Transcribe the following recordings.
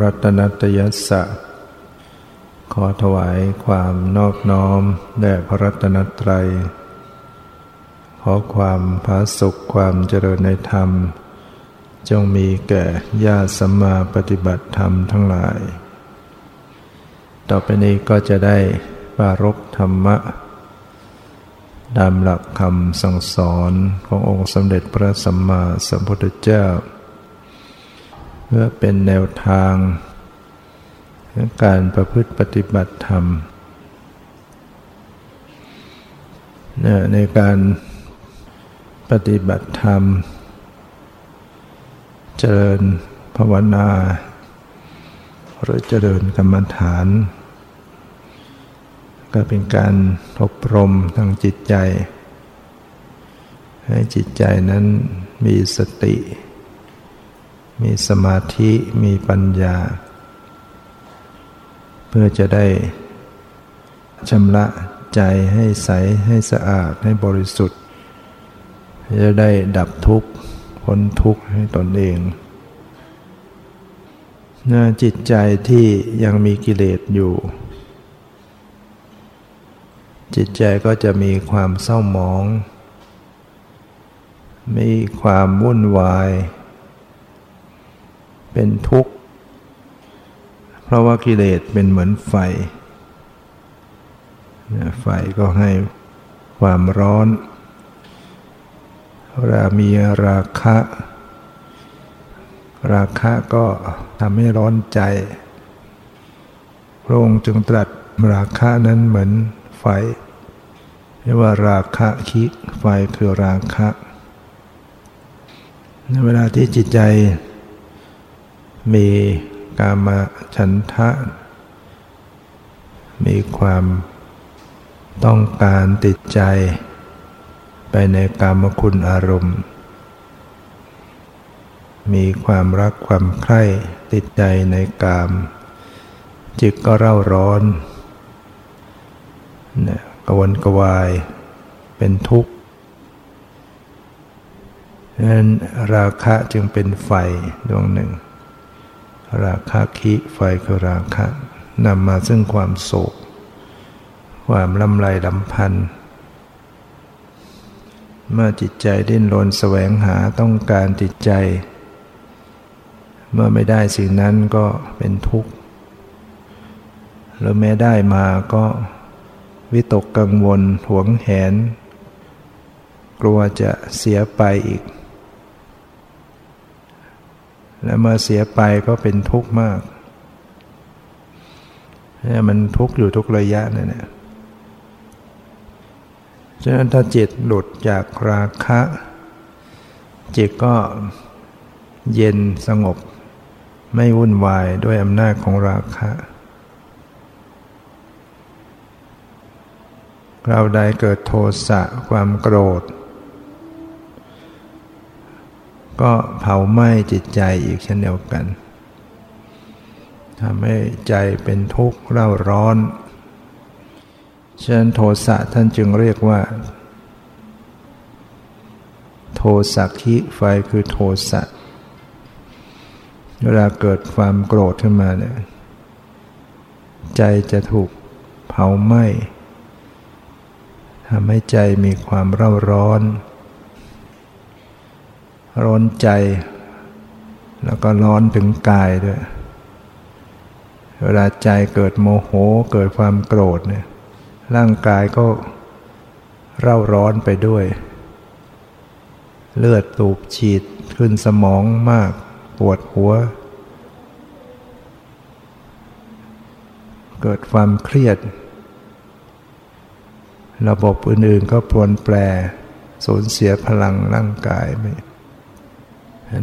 รัตนตยัสสะ ขอถวายความนอบน้อมแด่พระรัตนตรัย ขอความผาสุขความเจริญในธรรม จงมีแก่ญาติสัมมาปฏิบัติธรรมทั้งหลาย ต่อไปนี้ก็จะได้ปารกธรรมะตามหลักคำสั่งสอนขององค์สมเด็จพระสัมมาสัมพุทธเจ้า เพื่อเป็นแนวทางการประพฤติปฏิบัติธรรม ในการปฏิบัติธรรม เจริญภาวนาหรือเจริญกรรมฐาน ก็เป็นการอบรมทางจิตใจ ให้จิตใจนั้นมีสติ มีสมาธิมีปัญญา เพื่อจะได้ชำระใจให้ใสให้สะอาดให้บริสุทธิ์ จะได้ดับทุกข์พ้นทุกข์ให้ตนเองน่าจิตใจที่ยังมีกิเลสอยู่ จิตใจก็จะมีความเศร้าหมอง มีความวุ่นวาย เป็นทุกข์ เพราะว่ากิเลสเป็นเหมือนไฟ ไฟก็ให้ความร้อนเวลามีราคะ ราคะก็ทำให้ร้อนใจ พระองค์จึงตรัสราคะนั้นเหมือนไฟเรียกว่าราคะคิไฟคือราคะ ในเวลาที่จิตใจ มีกามฉันทะ มีความต้องการติดใจ ไปในกามคุณอารมณ์ มีความรักความใคร่ติดใจในกาม จิตก็เร่าร้อนเนี่ยกวนกวายเป็นทุกข์ดังนั้นราคะจึงเป็นไฟดวงหนึ่ง ราคะคิไฟคือราคะนำมาซึ่งความโศก ความลำไรลำพันธ์เมื่อจิตใจดิ้นรนแสวงหาต้องการจิตใจ เมื่อไม่ได้สิ่งนั้นก็เป็นทุกข์หรือแม้ได้มาก็วิตกกังวลหวงแหน กลัวจะเสียไปอีก และเมื่อเสียไปก็เป็นทุกข์มากนี่มันทุกข์อยู่ทุกระยะนั่นแหละฉะนั้นถ้าจิตหลุดจากราคะ จิตก็เย็นสงบ ไม่วุ่นวายด้วยอำนาจของราคะเราใดเกิดโทสะความโกรธ ก็เผาไหม้จิตใจอีกเช่นเดียวกันทำให้ใจเป็นทุกข์เร่าร้อนฉะนั้นโทสะท่านจึงเรียกว่า โทสักขิไฟคือโทสะเวลาเกิดความโกรธขึ้นมาเนี่ยใจจะถูกเผาไหม้ทำให้ใจมีความเร่าร้อน ร้อนใจ แล้วก็ร้อนถึงกายด้วย เวลาใจเกิดโมโหเกิดความโกรธเนี่ย ร่างกายก็เร่าร้อนไปด้วย เลือดตูบฉีดขึ้นสมองมากปวดหัว เกิดความเครียด ระบบอื่นๆก็ปรวนแปรสูญเสียพลังร่างกายไป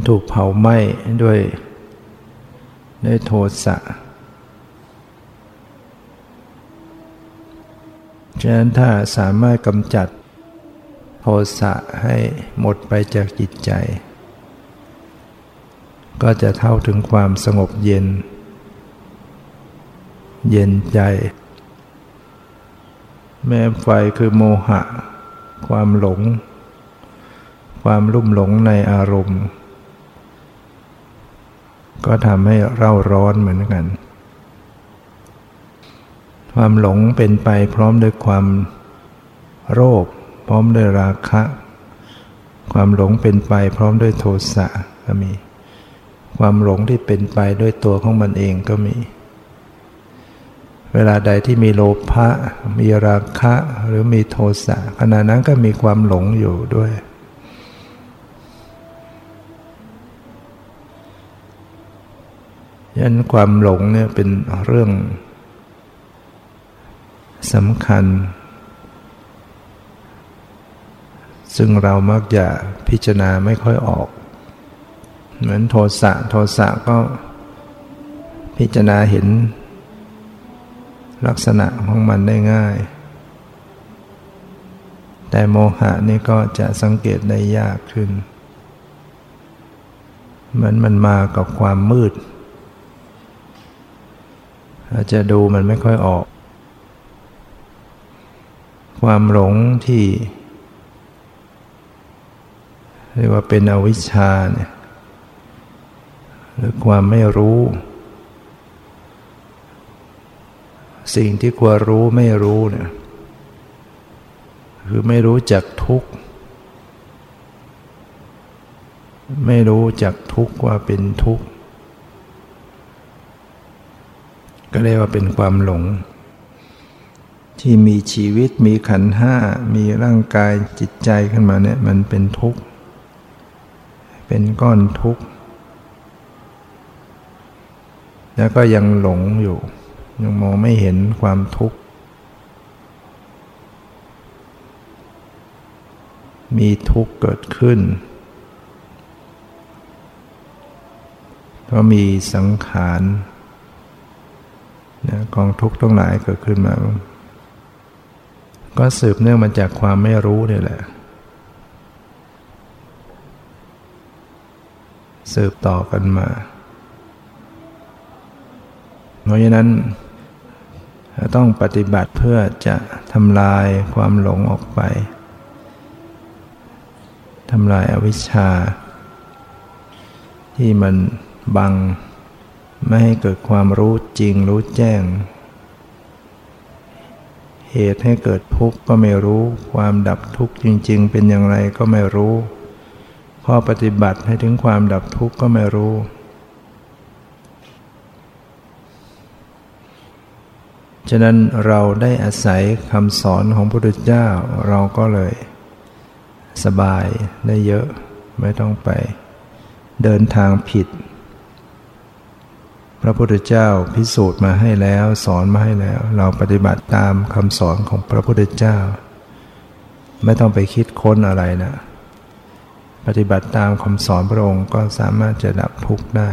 ถูกเผาไหม้ด้วยด้วยโทสะฉะนั้นถ้าสามารถกำจัดโทสะให้หมดไปจากจิตใจ ก็จะเท่าถึงความสงบเย็น เย็นใจ แม้ไฟคือโมหะ ความหลง ความลุ่มหลงในอารมณ์ ก็ทำให้เร่าร้อนเหมือนกัน ความหลงเป็นไปพร้อมด้วยความโรคพร้อมด้วยราคะ ความหลงเป็นไปพร้อมด้วยโทสะก็มี ความหลงที่เป็นไปด้วยตัวของมันเองก็มี เวลาใดที่มีโลภะมีราคะหรือมีโทสะขณะนั้นก็มีความหลงอยู่ด้วย ยั้นความหลงเนี่ยเป็นเรื่องสำคัญ ซึ่งเรามักจะพิจารณาไม่ค่อยออก เหมือนโทสะโทสะก็พิจารณาเห็นลักษณะของมันได้ง่าย แต่โมหะนี่ก็จะสังเกตได้ยากขึ้น เหมือนมันมากับความมืด อาจจะดูมันไม่ค่อยออก ความหลงที่เรียกว่าเป็นอวิชชาเนี่ยหรือความไม่รู้ สิ่งที่ควรรู้ไม่รู้เนี่ยคือไม่รู้จักทุกข์ ไม่รู้จักทุกข์ว่าเป็นทุกข์ ก็เรียกว่าเป็นความหลง ที่มีชีวิตมีขันห้า มีร่างกายจิตใจขึ้นมาเนี่ยมันเป็นทุกข์ เป็นก้อนทุกข์ แล้วก็ยังหลงอยู่ ยังมองไม่เห็นความทุกข์ มีทุกข์เกิดขึ้นก็มีสังขาร กองทุกข์ทั้งหลายเกิดขึ้นมา ก็สืบเนื่องมาจากความไม่รู้นี่แหละ สืบต่อกันมา เพราะฉะนั้น ต้องปฏิบัติเพื่อจะทำลายความหลงออกไปทำลายอาวิชชา ที่มันบัง ไม่ให้เกิดความรู้จริงรู้แจ้ง เหตุให้เกิดทุกข์ก็ไม่รู้ ความดับทุกข์จริง ๆ เป็นอย่างไรก็ไม่รู้ ข้อปฏิบัติให้ถึงความดับทุกข์ก็ไม่รู้ฉะนั้นเราได้อาศัยคำสอนของพระพุทธเจ้าเราก็เลย สบายได้เยอะไม่ต้องไป เดินทางผิด พระพุทธเจ้าพิสูจน์มาให้แล้วสอนมาให้แล้ว เราปฏิบัติตามคำสอนของพระพุทธเจ้า ไม่ต้องไปคิดค้นอะไรนะปฏิบัติตามคำสอนพระองค์ก็สามารถจะดับทุกข์ได้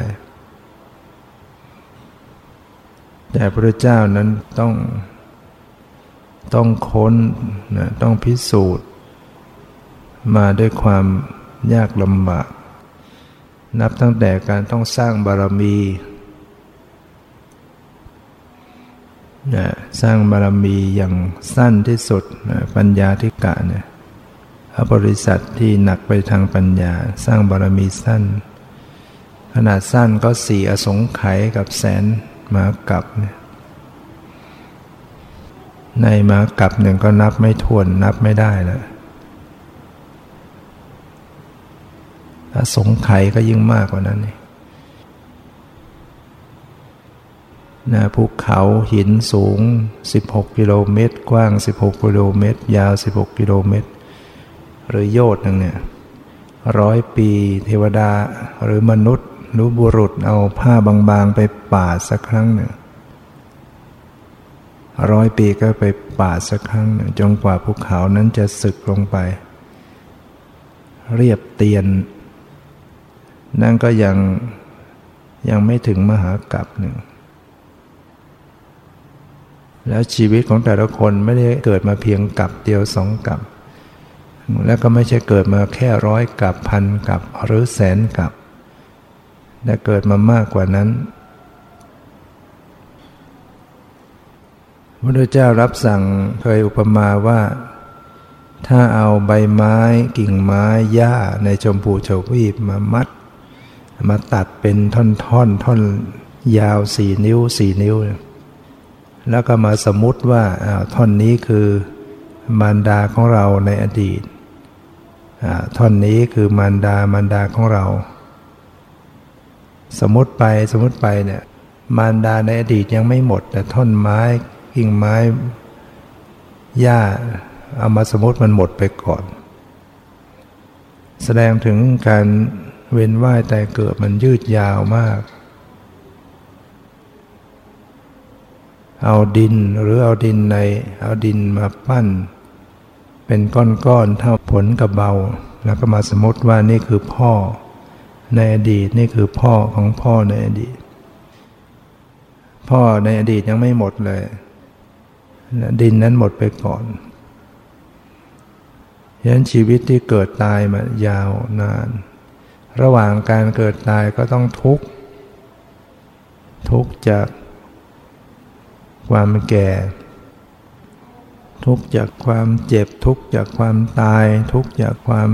แต่พระเจ้านั้นต้อง ต้องค้นนะต้องพิสูจน์ มาด้วยความยากลำบาก นับตั้งแต่การต้องสร้างบารมี นะสร้างบารมีอย่างสั้นที่สุดนะปัญญาธิกะเนี่ยบริษัทที่หนักไปทางปัญญา สร้างบารมีสั้น ขนาดสั้นก็สี่อสงไขยกับแสนมากับเนี่ยในมากับหนึ่งก็นับไม่ถ้วนนับไม่ได้แล้วถ้าสงไขยก็ยิ่งมากกว่านั้นนี่ นะภูเขาหินสูง 16 กิโลเมตร กว้าง 16 กิโลเมตร ยาว 16 กิโลเมตร หรือโยดนึงเนี่ยร้อยปีเทวดาหรือมนุษย์หรือบุรุษเอาผ้าบางๆไปปาดสักครั้งหนึ่งร้อยปีก็ไปปาดสักครั้งหนึ่งจนกว่าภูเขานั้นจะสึกลงไป เรียบเตียน นั่นก็ยังยังไม่ถึงมหากรัปหนึ่ง แล้วชีวิตของแต่ละคนไม่ได้เกิดมาเพียงกับเดียวสองกับแล้วก็ไม่ใช่เกิดมาแค่ร้อยกับพันกับหรือแสนกับแต่เกิดมามากกว่านั้นพระพุทธเจ้ารับสั่งเคยอุปมาว่า ถ้าเอาใบไม้กิ่งไม้หญ้าในชมพูชวีปมามัด มาตัดเป็นท่อนๆท่อนท่อนยาวสี่นิ้วสี่นิ้ว แล้วก็มาสมมติว่าท่อนนี้คือมารดาของเราในอดีตท่อนนี้คือมารดามารดาของเรา สมมติไปสมมติไปเนี่ยมารดาในอดีตยังไม่หมด แต่ท่อนไม้กิ่งไม้หญ้าเอามาสมมติมันหมดไปก่อน แสดงถึงการเวียนว่ายแต่เกิดมันยืดยาวมาก เอาดินหรือเอาดินใน เอาดินมาปั้น เป็นก้อนๆเท่าผลกับเบา แล้วก็มาสมมติว่านี่คือพ่อในอดีตนี่คือพ่อของพ่อในอดีต พ่อในอดีตยังไม่หมดเลย ดินนั้นหมดไปก่อนฉะนั้นชีวิตที่เกิดตายมายาวนาน ระหว่างการเกิดตายก็ต้องทุกข์ ทุกข์จาก ความแก่ ทุกจากความเจ็บทุกจากความตาย ทุกจากความ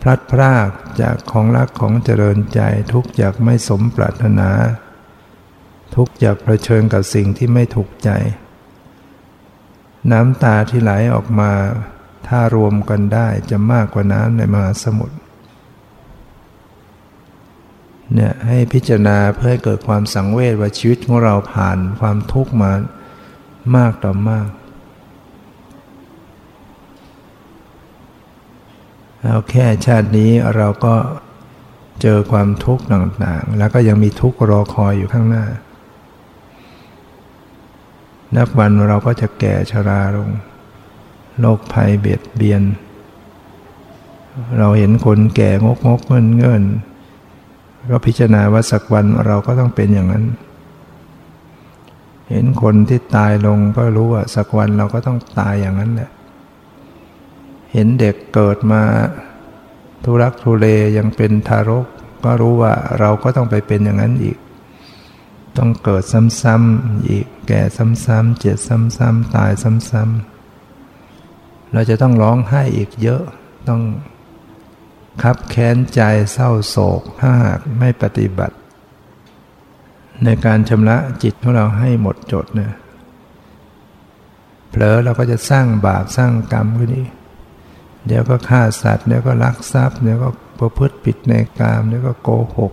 พลัดพรากจากของรักของเจริญใจ ทุกจากไม่สมปรารถนา ทุกจากเผชิญกับสิ่งที่ไม่ถูกใจ น้ำตาที่ไหลออกมา ถ้ารวมกันได้จะมากกว่าน้ำในมหาสมุทร เนี่ยให้พิจารณาเพื่อให้เกิดความสังเวชว่าชีวิตของเราผ่านความทุกข์มามากต่อมากแล้วแค่ชาตินี้เราก็เจอความทุกข์ต่างๆ แล้วก็ยังมีทุกข์รอคอยอยู่ข้างหน้า นับวันเราก็จะแก่ชราลง โรคภัยเบียดเบียน เราเห็นคนแก่งกงกเงินเงิน ก็พิจารณาว่าสักวันเราก็ต้องเป็นอย่างนั้น เห็นคนที่ตายลงก็รู้ว่าสักวันเราก็ต้องตายอย่างนั้นแหละ เห็นเด็กเกิดมาทุรักทุเลยังเป็นทารก ก็รู้ว่าเราก็ต้องไปเป็นอย่างนั้นอีก ต้องเกิดซ้ำๆอีกแก่ซ้ำๆเจ็บซ้ำๆตายซ้ำๆเราจะต้องร้องไห้อีกเยอะต้อง คับแค้นใจเศร้าโศกถ้าหากไม่ปฏิบัติ ในการชำระจิตของเราให้หมดจดเนี่ยเผลอเราก็จะสร้างบาปสร้างกรรมขึ้นอีกเดี๋ยวก็ฆ่าสัตว์เดี๋ยวก็ลักทรัพย์เดี๋ยวก็ประพฤติผิดในกามเดี๋ยวก็โกหก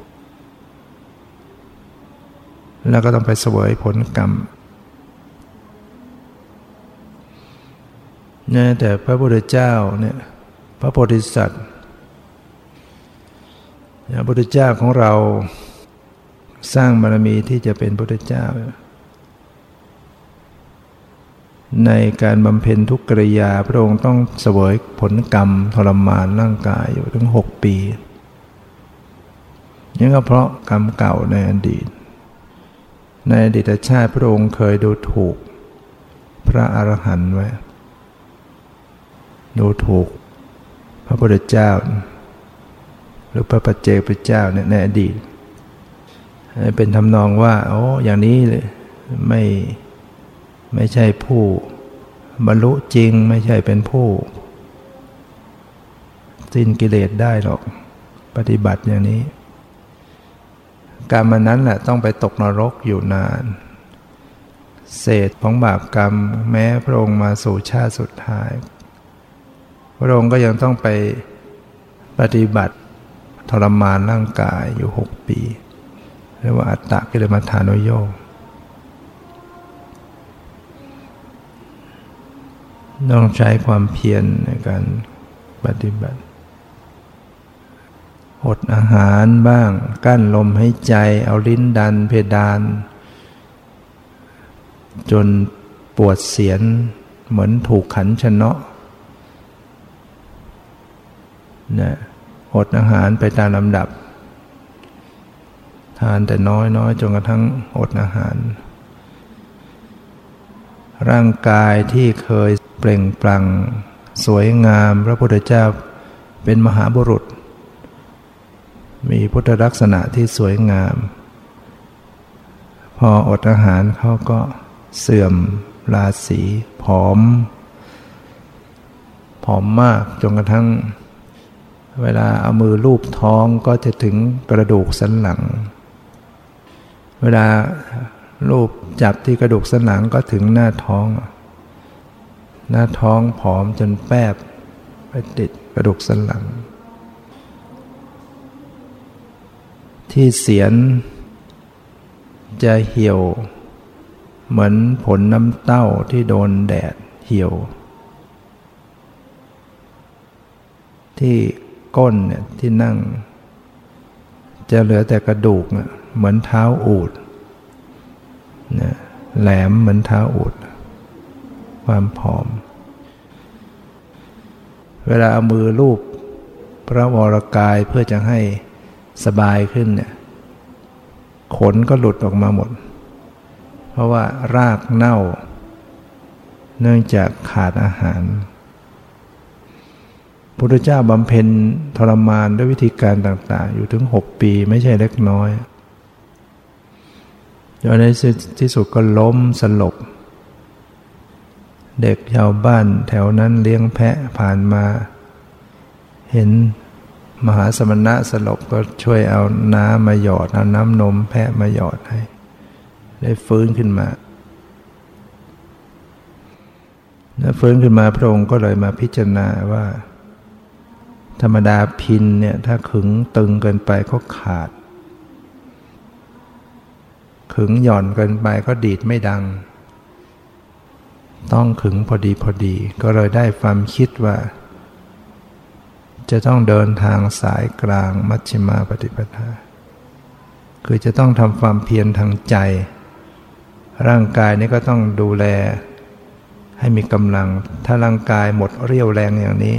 แล้วก็ต้องไปเสวยผลกรรมเนี่ยแต่พระพุทธเจ้าเนี่ยพระโพธิสัตว์ พระพุทธเจ้าของเราสร้างบารมีที่จะเป็นพุทธเจ้า ในการบำเพ็ญทุกกริยาพระองค์ต้องเสวยผลกรรมทรมานร่างกายอยู่ถึงหกปีนี่ก็เพราะกรรมเก่าในอดีต ในอดีตชาติพระองค์เคยดูถูก พระอรหันต์ไว้ดูถูก พระพุทธเจ้า รือพระปัจเจกพระเจ้าเนี่ยในอดีต เป็นทำนองว่าโอ้อย่างนี้เลยไม่ไม่ใช่ผู้บรรลุจริงไม่ใช่เป็นผู้ สิ้นกิเลสได้หรอก ปฏิบัติอย่างนี้ การมันนั้นแหละต้องไปตกนรกอยู่นาน เศษของบาปกรรมแม้พระองค์มาสู่ชาติสุดท้าย พระองค์ก็ยังต้องไปปฏิบัติ ทรมานร่างกายอยู่หกปีเรียกว่าอัตตะกิลมัฐานโยกต้องใช้ความเพียรในการปฏิบัติ อดอาหารบ้าง กั้นลมให้ใจ เอาลิ้นดันเพดาน จนปวดเสียนเหมือนถูกขันชนะนะ อดอาหารไปตามลำดับ ทานแต่น้อยน้อยจนกระทั่งอดอาหาร ร่างกายที่เคยเปล่งปลั่ง สวยงามพระพุทธเจ้าเป็นมหาบุรุษ มีพุทธลักษณะที่สวยงาม พออดอาหารเขาก็เสื่อมราศีผอม ผอมมากจนกระทั่ง เวลาเอามือลูบท้องก็จะถึงกระดูกสันหลัง เวลาลูบจับที่กระดูกสันหลังก็ถึงหน้าท้อง หน้าท้องผอมจนแปบไปติดกระดูกสันหลัง ที่เสียน จะเหี่ยว เหมือนผลน้ำเต้าที่โดนแดดเหี่ยว ที่ ก้นเนี่ยที่นั่ง จะเหลือแต่กระดูกเหมือนเท้าอูดนะแหลมเหมือนเท้าอูด ความผอม เวลาเอามือลูบพระวรกายเพื่อจะให้สบายขึ้นเนี่ยขนก็หลุดออกมาหมด เพราะว่ารากเน่า เนื่องจากขาดอาหาร พุทธเจ้าบำเพ็ญทรมานด้วยวิธีการต่างๆ อยู่ถึงหกปีไม่ใช่เล็กน้อยจนในที่สุดก็ล้มสลบ เด็กชาวบ้านแถวนั้นเลี้ยงแพะผ่านมา เห็นมหาสมณะสลบก็ช่วยเอาน้ำมาหยอด เอาน้ำนมแพะมาหยอดให้ ได้ฟื้นขึ้นมาแล้วฟื้นขึ้นมาพระองค์ก็เลยมาพิจารณาว่า ธรรมดาพินเนี่ยถ้าขึงตึงเกินไปก็ขาด ขึงหย่อนเกินไปก็ดีดไม่ดัง ต้องขึงพอดีพอดี ก็เลยได้ความคิดว่า จะต้องเดินทางสายกลางมัชฌิมาปฏิปทา คือจะต้องทำความเพียรทางใจ ร่างกายนี้ก็ต้องดูแล ให้มีกำลัง ถ้าร่างกายหมดเรี่ยวแรงอย่างนี้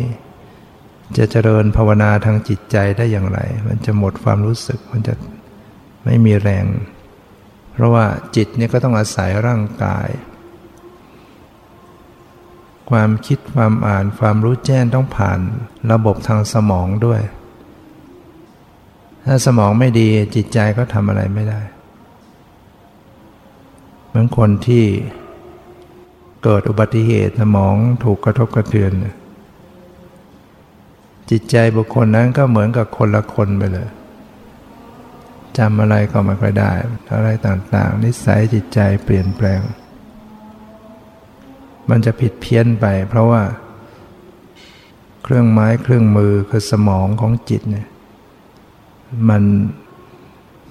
จะเจริญภาวนาทางจิตใจได้อย่างไร มันจะหมดความรู้สึก มันจะไม่มีแรง เพราะว่าจิตนี่ก็ต้องอาศัยร่างกาย ความคิดความอ่านความรู้แจ้งต้องผ่านระบบทางสมองด้วย ถ้าสมองไม่ดีจิตใจก็ทำอะไรไม่ได้ เหมือนคนที่เกิดอุบัติเหตุสมองถูกกระทบกระเทือน จิตใจบุคคลนั้นก็เหมือนกับคนละคนไปเลยจำอะไรก็ไม่ค่อยได้ อะไรต่างๆ นิสัยจิตใจเปลี่ยนแปลง มันจะผิดเพี้ยนไป เพราะว่า เครื่องไม้เครื่องมือคือสมองของจิตเนี่ยมัน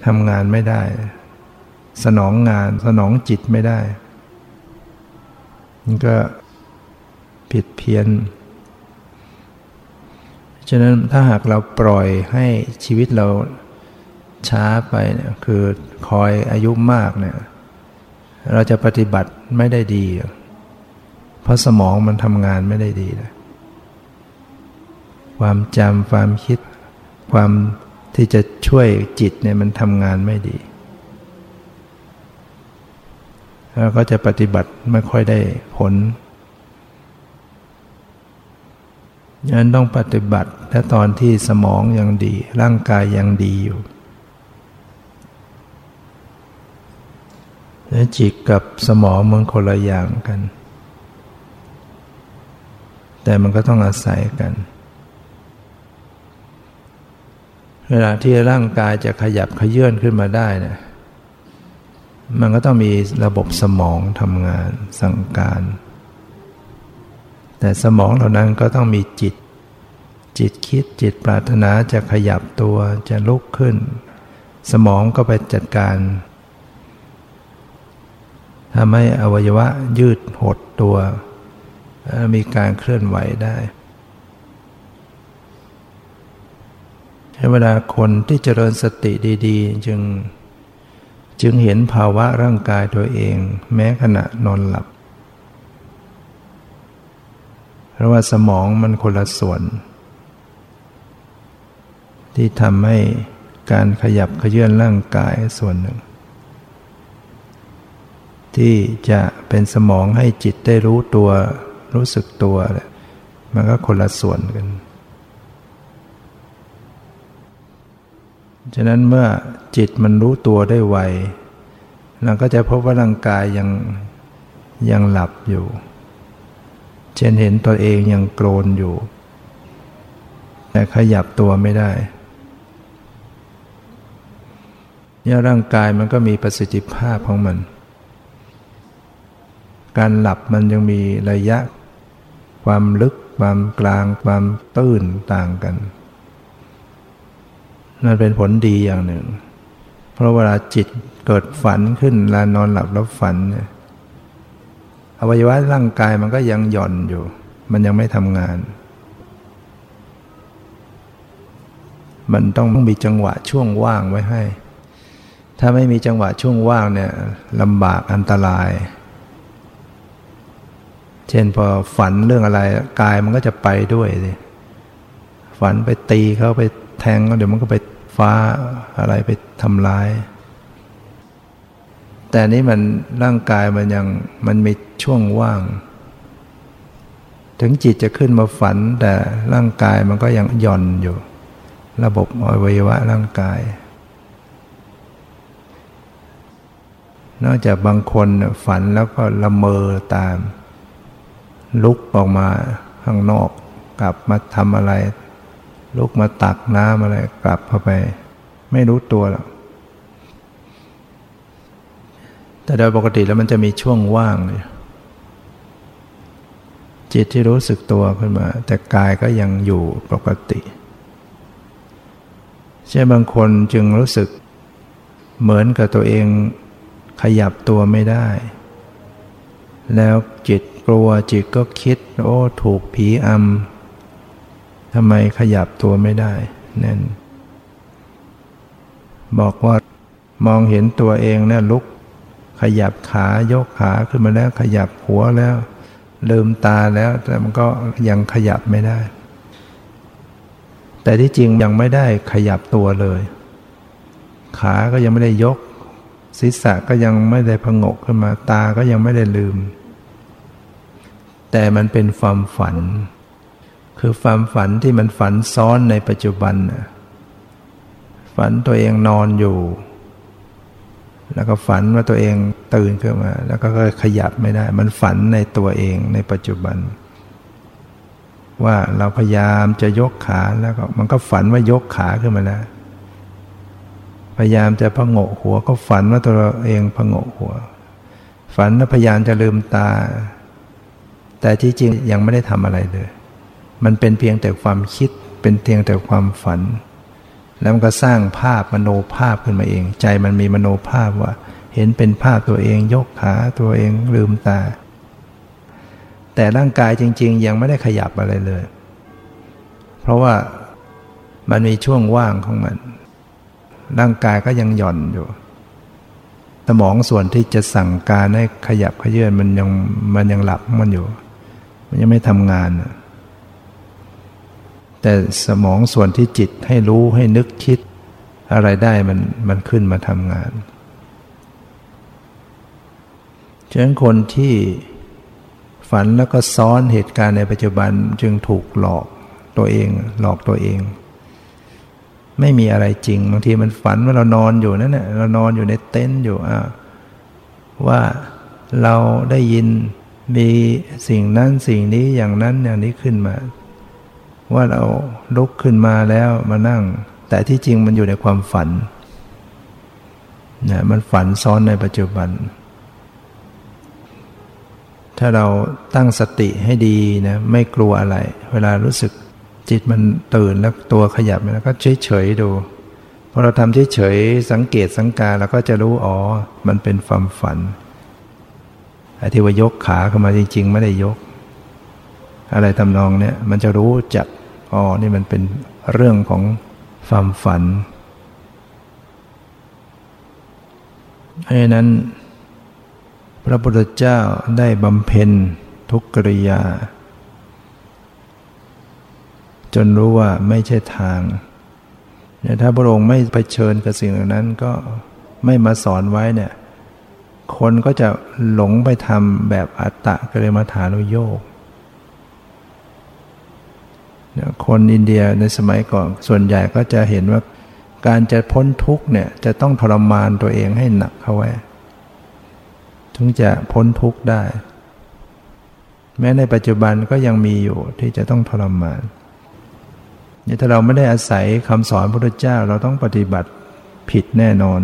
ทำงานไม่ได้ สนองงานสนองจิตไม่ได้ มันก็ผิดเพี้ยน ฉะนั้นถ้าหากเราปล่อยให้ชีวิตเราช้าไปเนี่ยคือคอยอายุมากเนี่ยเราจะปฏิบัติไม่ได้ดี เพราะสมองมันทำงานไม่ได้ดีเลยความจำความคิด ความที่จะช่วยจิตเนี่ยมันทำงานไม่ดีแล้วก็จะปฏิบัติไม่ค่อยได้ผล ยันต้องปฏิบัติถ้าตอนที่สมองยังดี ร่างกายยังดีอยู่แล้วจิตกับสมองมันคนละอย่างกัน แต่มันก็ต้องอาศัยกัน เวลาที่ร่างกายจะขยับขยื่นขึ้นมาได้เนี่ยมันก็ต้องมีระบบสมองทำงานสั่งการ แต่สมองเหล่านั้นก็ต้องมีจิต จิตคิดจิตปรารถนาจะขยับตัวจะลุกขึ้น สมองก็ไปจัดการทำให้อวัยวะยืดหดตัว มีการเคลื่อนไหวได้เวลาคนที่เจริญสติดีๆ จึงจึงเห็นภาวะร่างกายตัวเอง แม้ขณะนอนหลับ เพราะว่าสมองมันคนละส่วน ที่ทำให้การขยับขยื่นร่างกายส่วนหนึ่ง ที่จะเป็นสมองให้จิตได้รู้ตัวรู้สึกตัวมันก็คนละส่วนกันฉะนั้นเมื่อจิตมันรู้ตัวได้ไวเราก็จะพบว่าร่างกายยังยังหลับอยู่ เช่นเห็นตัวเองยังโกรนอยู่ แต่ขยับตัวไม่ได้เนี่ยร่างกายมันก็มีประสิทธิภาพของมัน การหลับมันยังมีระยะ ความลึก ความกลาง ความตื้นต่างกัน นั่นเป็นผลดีอย่างหนึ่ง เพราะเวลาจิตเกิดฝันขึ้นเวลานอนหลับแล้วฝันเนี่ย อวัยวะร่างกายมันก็ยังหย่อนอยู่ มันยังไม่ทำงาน มันต้องมีจังหวะช่วงว่างไว้ให้ ถ้าไม่มีจังหวะช่วงว่างเนี่ยลำบากอันตราย เช่นพอฝันเรื่องอะไรกายมันก็จะไปด้วยสิฝันไปตีเขาไปแทงก็เดี๋ยวมันก็ไปฟ้าอะไรไปทำลาย แต่นี้มันร่างกายมันยังมันมีช่วงว่าง ถึงจิตจะขึ้นมาฝัน แต่ร่างกายมันก็ยังหย่อนอยู่ ระบบอวัยวะร่างกาย นอกจากบางคนฝันแล้วก็ละเมอตาม ลุกออกมาข้างนอก กลับมาทำอะไร ลุกมาตักน้ำอะไรกลับเข้าไป ไม่รู้ตัวหรอก แต่โดยปกติแล้วมันจะมีช่วงว่างเลยจิตที่รู้สึกตัวขึ้นมา แต่กายก็ยังอยู่ปกติใช่บางคนจึงรู้สึกเหมือนกับตัวเองขยับตัวไม่ได้ แล้วจิตกลัวจิตก็คิด โอ้ถูกผีอำทำไมขยับตัวไม่ได้นั่นบอกว่ามองเห็นตัวเองเนี่ยลุก ขยับขายกขาขึ้นมาแล้วขยับหัวแล้ว ลืมตาแล้ว แต่มันก็ยังขยับไม่ได้ แต่ที่จริงยังไม่ได้ขยับตัวเลย ขาก็ยังไม่ได้ยก ศีรษะก็ยังไม่ได้พงกขึ้นมาตาก็ยังไม่ได้ลืม แต่มันเป็นความฝัน คือความฝันที่มันฝันซ้อนในปัจจุบันฝันตัวเองนอนอยู่ แล้วก็ฝันว่าตัวเองตื่นขึ้นมา แล้วก็ขยับไม่ได้ มันฝันในตัวเองในปัจจุบัน ว่าเราพยายามจะยกขาแล้วก็มันก็ฝันว่ายกขาขึ้นมาแล้วพยายามจะพงกหัว ก็ฝันว่าตัวเองพงกหัว ฝันว่าพยายามจะลืมตา แต่ที่จริงยังไม่ได้ทำอะไรเลย มันเป็นเพียงแต่ความคิดเป็นเพียงแต่ความฝัน แล้วมันก็สร้างภาพมโนภาพขึ้นมาเอง ใจมันมีมโนภาพว่า เห็นเป็นภาพตัวเองยกขาตัวเองลืมตา แต่ร่างกายจริง ๆ ยังไม่ได้ขยับอะไรเลย เพราะว่ามันมีช่วงว่างของมัน ร่างกายก็ยังหย่อนอยู่ สมองส่วนที่จะสั่งการให้ขยับขยื่นมันยังมันยังหลับมันอยู่ มันยังไม่ทำงาน แต่สมองส่วนที่จิตให้รู้ให้นึกคิด อะไรได้มันมันขึ้นมาทำงานฉะนั้นคนที่ฝันแล้วก็ซ้อนเหตุการณ์ในปัจจุบันจึงถูกหลอกตัวเอง หลอกตัวเอง ไม่มีอะไรจริง บางทีมันฝันว่าเรานอนอยู่นั่นแหละเรานอนอยู่ในเต็นท์อยู่อะว่าเราได้ยินมีสิ่งนั้นสิ่งนี้อย่างนั้นอย่างนี้ขึ้นมา ว่าเราลุกขึ้นมาแล้วมานั่ง แต่ที่จริงมันอยู่ในความฝันนะมันฝันซ้อนในปัจจุบัน ถ้าเราตั้งสติให้ดีนะไม่กลัวอะไร เวลารู้สึกจิตมันตื่นแล้วตัวขยับแล้วก็เฉยๆดูพอเราทำเฉยๆสังเกตสังกาเราก็จะรู้อ๋อมันเป็นความฝันไอ้ที่ว่ายกขาเข้ามาจริง ๆ ไม่ได้ยก อะไรทำนองเนี้ยมันจะรู้จัก อ๋อ นี่มันเป็นเรื่องของความฝันเพราะนั้น พระพุทธเจ้าได้บำเพ็ญทุกกริยา จนรู้ว่าไม่ใช่ทางถ้าพระองค์ไม่ไปเชิญกับสิ่งเหล่านั้นก็ไม่มาสอนไว้เนี่ย คนก็จะหลงไปทำแบบอัตตะกเรมาฐานุโยก คนอินเดียในสมัยก่อนส่วนใหญ่ก็จะเห็นว่าการจะพ้นทุกข์เนี่ยจะต้องทรมานตัวเองให้หนักเข้าไว้ถึงจะพ้นทุกข์ได้ แม้ในปัจจุบันก็ยังมีอยู่ที่จะต้องทรมานนี่ถ้าเราไม่ได้อาศัยคำสอนพระพุทธเจ้าเราต้องปฏิบัติผิดแน่นอน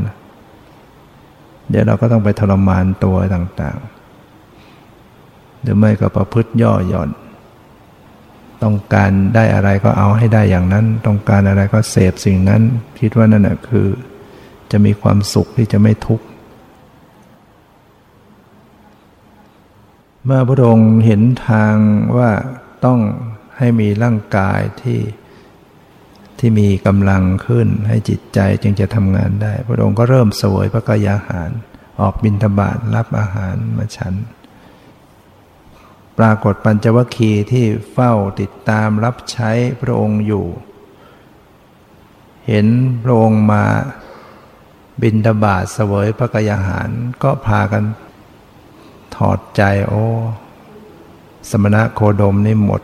เดี๋ยวเราก็ต้องไปทรมานตัวต่างๆ หรือไม่ก็ประพฤติย่อหย่อน ต้องการได้อะไรก็เอาให้ได้อย่างนั้น ต้องการอะไรก็เสพสิ่งนั้น คิดว่านั่นแหะคือ จะมีความสุขที่จะไม่ทุกข์เมื่อพระองค์เห็นทางว่าต้องให้มีร่างกายที่ที่มีกำลังขึ้น ให้จิตใจจึงจะทำงานได้ พระองค์ก็เริ่มสวยพระกายอาหาร ออกบินทบาทรับอาหารมาฉัน รากฏปัญจวัคคีย์ที่เฝ้าติดตามรับใช้พระองค์อยู่ เห็นพระองค์มาบินดาบาทเสวยพระกยาหารก็พากันถอดใจโอ้สมณะโคดมนี่หมด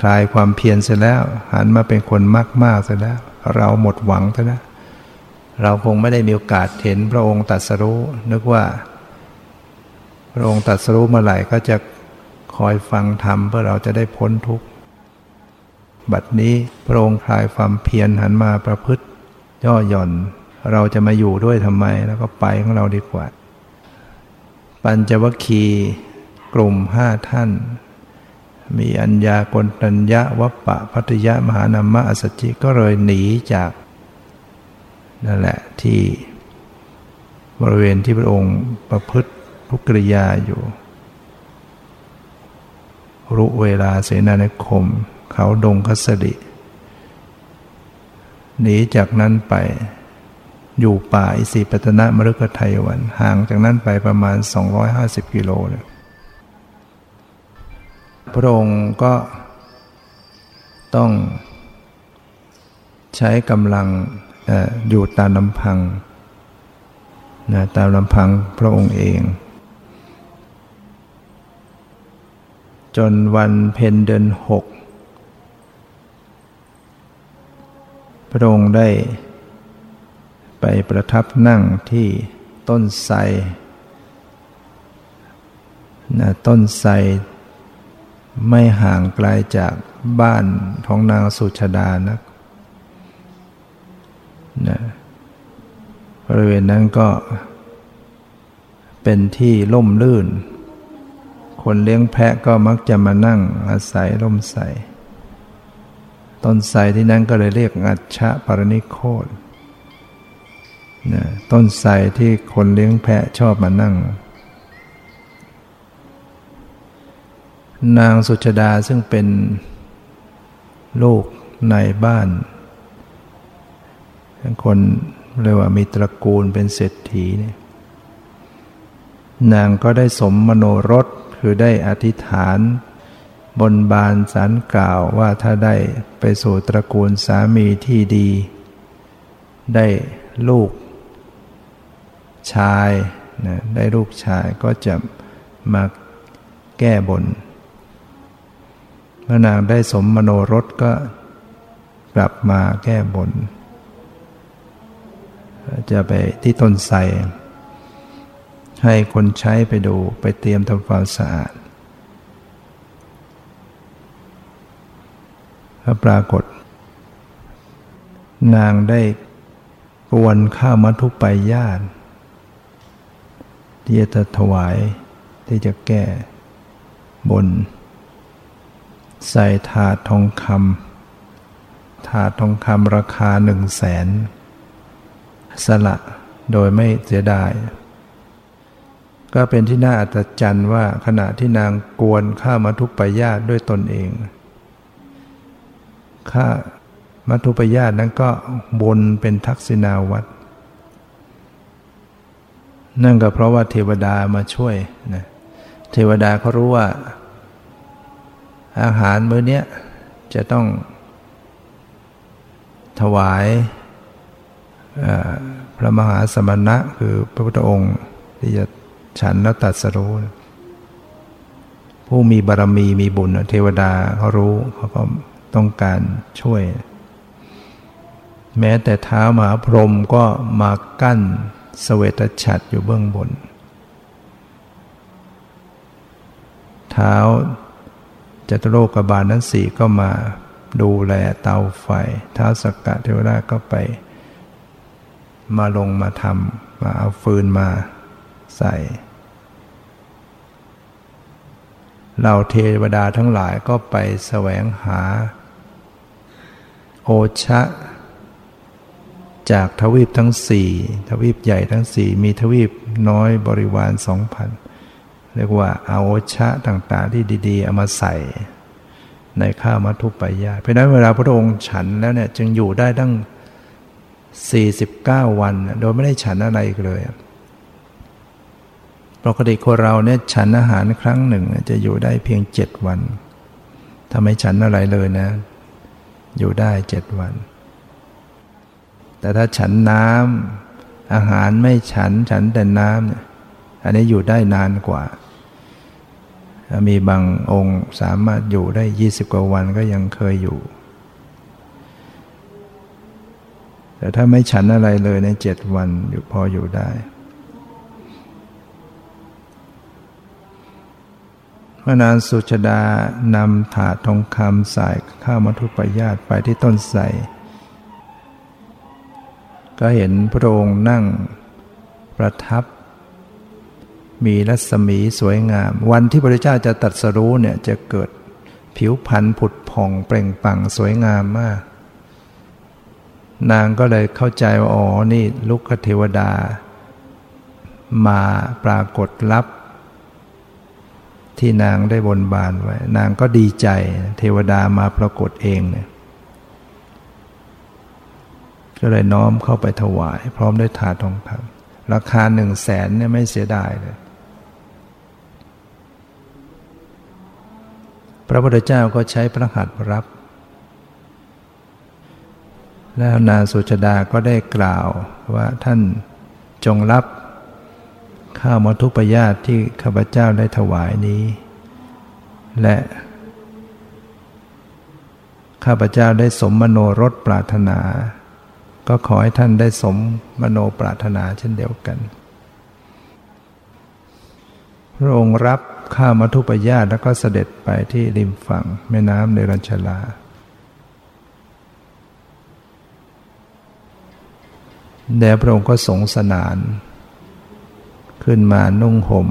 คลายความเพียรเสร็จแล้ว หันมาเป็นคนมากมากเสร็จแล้ว เราหมดหวังเสร็จแล้วเราคงไม่ได้มีโอกาสเห็นพระองค์ตัดสรู้นึกว่า พระองค์ตัดสรู้เมื่อไหร่ก็จะ อยฟังธรรมเพื่อเราจะได้พ้นทุกข์ บัดนี้พระองค์คลายความเพียรหันมาประพฤติ ย่อหย่อน เราจะมาอยู่ด้วยทำไมแล้วก็ไปของเราดีกว่า ปัญจวัคคีย์กลุ่มห้าท่าน มีอัญญากลตัญญะวัปปะพัทยะมหานามะอสจิก็เลยหนีจากนั่นแหละที่บริเวณที่พระองค์ประพฤติทุกริยาอยู่ รุเวลาเสนานิคม เขาดงคัสดิหนีจากนั้นไปอยู่ป่าอิสิปตนะมฤคไทยวัน ห่างจากนั้นไปประมาณ 250 กิโลเลยพระองค์ก็ต้องใช้กำลังออยู่ตามลำพังนะตามลำพังพระองค์เอง จนวันเพ็ญเดือนหกพระองค์ได้ไปประทับนั่งที่ต้นไทรนะต้นไทรไม่ห่างไกลาจากบ้านของนางสุชาดานักนะบริเวณนั้นก็เป็นที่ล่มลื่น คนเลี้ยงแพะก็มักจะมานั่งอาศัยร่มใสต้นไทรที่นั่นก็เลยเรียกอัจฉะปรณิโคตนะต้นไทรที่คนเลี้ยงแพะชอบมานั่ง นางสุชดาซึ่งเป็นลูกในบ้านคนเรียกว่ามีตระกูลเป็นเศรษฐีเนี่ยนางก็ได้สมมโนรส คือได้อธิษฐาน บนบานสารกล่าวว่าถ้าได้ไปสู่ตระกูลสามีที่ดี ได้ลูกชายนะได้ลูกชายก็จะมาแก้บนเมื่อนางได้สมมโนรสก็กลับมาแก้บน จะไปที่ต้นไทร ให้คนใช้ไปดูไปเตรียมทำความสะอาดแล้วปรากฏ นางได้กวนข้าวมัทุไปญาติที่จะถวายที่จะแก้บน ใส่ถาดทองคำถาดทองคำราคาหนึ่งแสนสละโดยไม่เสียดาย ก็เป็นที่น่าอัศจรรย์ว่าขณะที่นางกวนข้ามัทุปยาตด้วยตนเองข้ามัทุปยาตนั้นก็บนเป็นทักษิณาวัตรนั่นก็เพราะว่าเทวดามาช่วยนะเทวดาเขารู้ว่า อาหารมื้อนี้จะต้องถวายพระมหาสมณะคือพระพุทธองค์ที่จะ ฉันแล้วตัดสรู้ผู้มีบารมีมีบุญเทวดาเขารู้เขาก็ต้องการช่วย แม้แต่เท้ามหาพรหมก็มากั้นสเวตฉัตรอยู่เบื้องบน เท้าจตุโลกบาลนั้นสี่ก็มาดูแลเตาไฟเท้าสกกะเทวดาก็ไป มาลงมาทำมาเอาฟืนมาใส่ เหล่าเทวดาทั้งหลายก็ไปแสวงหา โอชะ จากทวีปทั้งสี่ทวีปใหญ่ทั้งสี่มีทวีปน้อยบริวารสองพันเรียกว่าเอาโอชะต่างๆ ที่ดีๆเอามาใส่ในข้าวมัทุปายาเพราะนั้นเวลาพระองค์ฉันแล้วเนี่ยจึงอยู่ได้ตั้ง 49 วัน โดยไม่ได้ฉันอะไรเลย ปกติคนเราเนี่ยฉันอาหารครั้งหนึ่งจะอยู่ได้เพียงเจ็ดวันถ้าไม่ฉันอะไรเลยนะ อยู่ได้เจ็ดวัน แต่ถ้าฉันน้ำอาหารไม่ฉันฉันแต่น้ำเนี่ยอันนี้อยู่ได้นานกว่า มีบางองค์สามารถอยู่ได้ยี่สิบกว่าวันก็ยังเคยอยู่ แต่ถ้าไม่ฉันอะไรเลยในเจ็ดวันอยู่พออยู่ได้พระ นางสุชดานำถาดทองคำใส่ข้าวมัทุปยาตไปที่ต้นไทรก็เห็นพระองค์นั่งประทับ มีรัศมีสวยงาม วันที่พระเจ้าจะตัดสรู้เนี่ยจะเกิดผิวพรรณผุดผ่องเปล่งปลั่งสวยงามมาก นางก็เลยเข้าใจว่าอ๋อนี่ลุกเทวดา มาปรากฏรับ ที่นางได้บนบานไว้ นางก็ดีใจ เทวดามาปรากฏเองเนี่ยก็เลยน้อมเข้าไปถวาย พร้อมด้วยถาดทองคำราคาหนึ่งแสนเนี่ยไม่เสียดายเลย พระพุทธเจ้าก็ใช้พระหัตถ์รับ แล้วนางสุชดาก็ได้กล่าวว่าท่านจงรับ ข้าวมทุปยาตที่ข้าพเจ้าได้ถวายนี้ และข้าพเจ้าได้สมมโนรสปรารถนา ก็ขอให้ท่านได้สมมโนปรารถนาเช่นเดียวกัน พระองค์รับข้าวมทุปยาตแล้วก็เสด็จไปที่ริมฝั่งแม่น้ำในรัญชลาแด่พระองค์ก็สงสนาน ขึ้นมานุ่งห่ม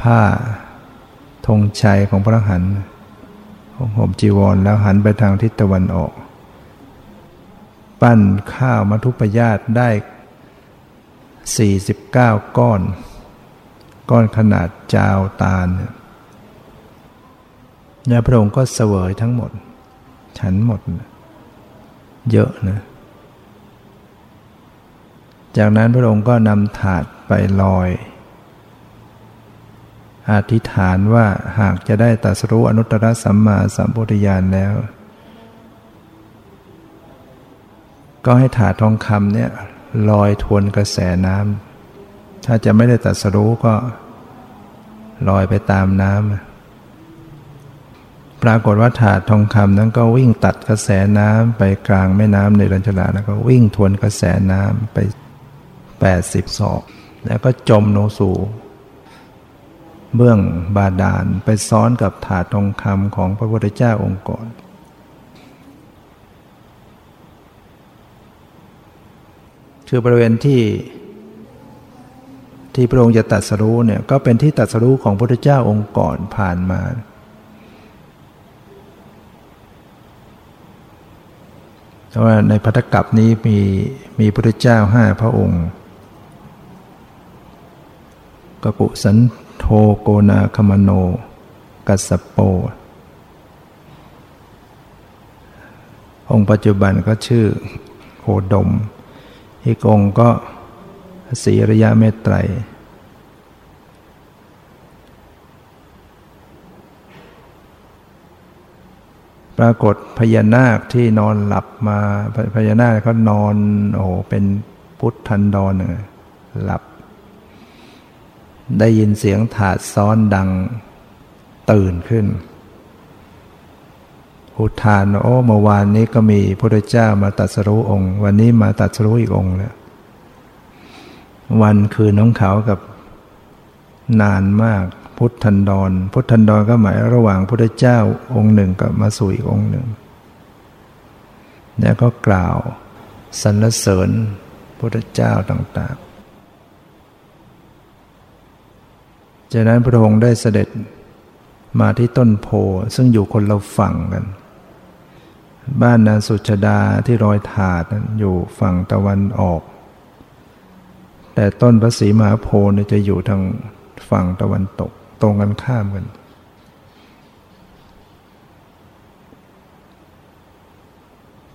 ผ้าธงชัยของพระหันห่มจีวรแล้วหันไปทางทิศตะวันออก ปั้นข้าวมัทุปยาตได้ 49 ก้อน ก้อนขนาดจาวตาลเนี่ยพระองค์ก็เสวยทั้งหมด ฉันหมด เยอะนะ จากนั้นพระองค์ก็นำถาดไปลอย อธิษฐานว่าหากจะได้ตัสรู้อนุตตรสัมมาสัมพุทธญาณแล้ว ก็ให้ถาดทองคำเนี่ยลอยทวนกระแสน้ำถ้าจะไม่ได้ตัสรู้ก็ลอยไปตามน้ำปรากฏว่าถาดทองคำนั้นก็วิ่งตัดกระแสน้ำไปกลางแม่น้ำในรัญชลาแล้วก็วิ่งทวนกระแสน้ำไป 80 ศอก แล้วก็จมลงสู่ เบื้องบาดาลไปซ้อนกับถาดทองคำของพระพุทธเจ้าองค์ก่อนคือบริเวณที่ที่พระองค์จะตัดสรู้เนี่ยก็เป็นที่ตัดสรู้ของพระพุทธเจ้าองค์ก่อนผ่านมาเพราะว่าในพัทธกับนี้มีมีพระพุทธเจ้าห้าพระองค์ กกุสันโทโกนาคมโน กัสโป องค์ปัจจุบันก็ชื่อโคดม อีกองก็สีระยะเมตไตร ปรากฏพญานาคที่นอนหลับมาพญานาคเขานอนโอ้เป็นพุทธันดรหลับ ได้ยินเสียงถาดซ้อนดังตื่นขึ้นอุทานโอ้เมื่อวานนี้ก็มีพระเจ้ามาตัดสรู้องค์ วันนี้มาตัดสรู้อีกองค์แล้ววันคืนน้องเขากับนานมาก พุทธันดร พุทธันดรก็หมายระหว่างพระเจ้าองค์หนึ่งกับมาสู่อีกองค์หนึ่งแล้วก็กล่าวสรรเสริญพุทธเจ้าต่าง ๆ จากนั้นพระองค์ได้เสด็จมาที่ต้นโพซึ่งอยู่คนเราฝั่งกัน บ้านนางสุชดาที่รอยถาดนั้นอยู่ฝั่งตะวันออก แต่ต้นพระศรีมหาโพธิ์จะอยู่ทางฝั่งตะวันตกตรงกันข้ามกัน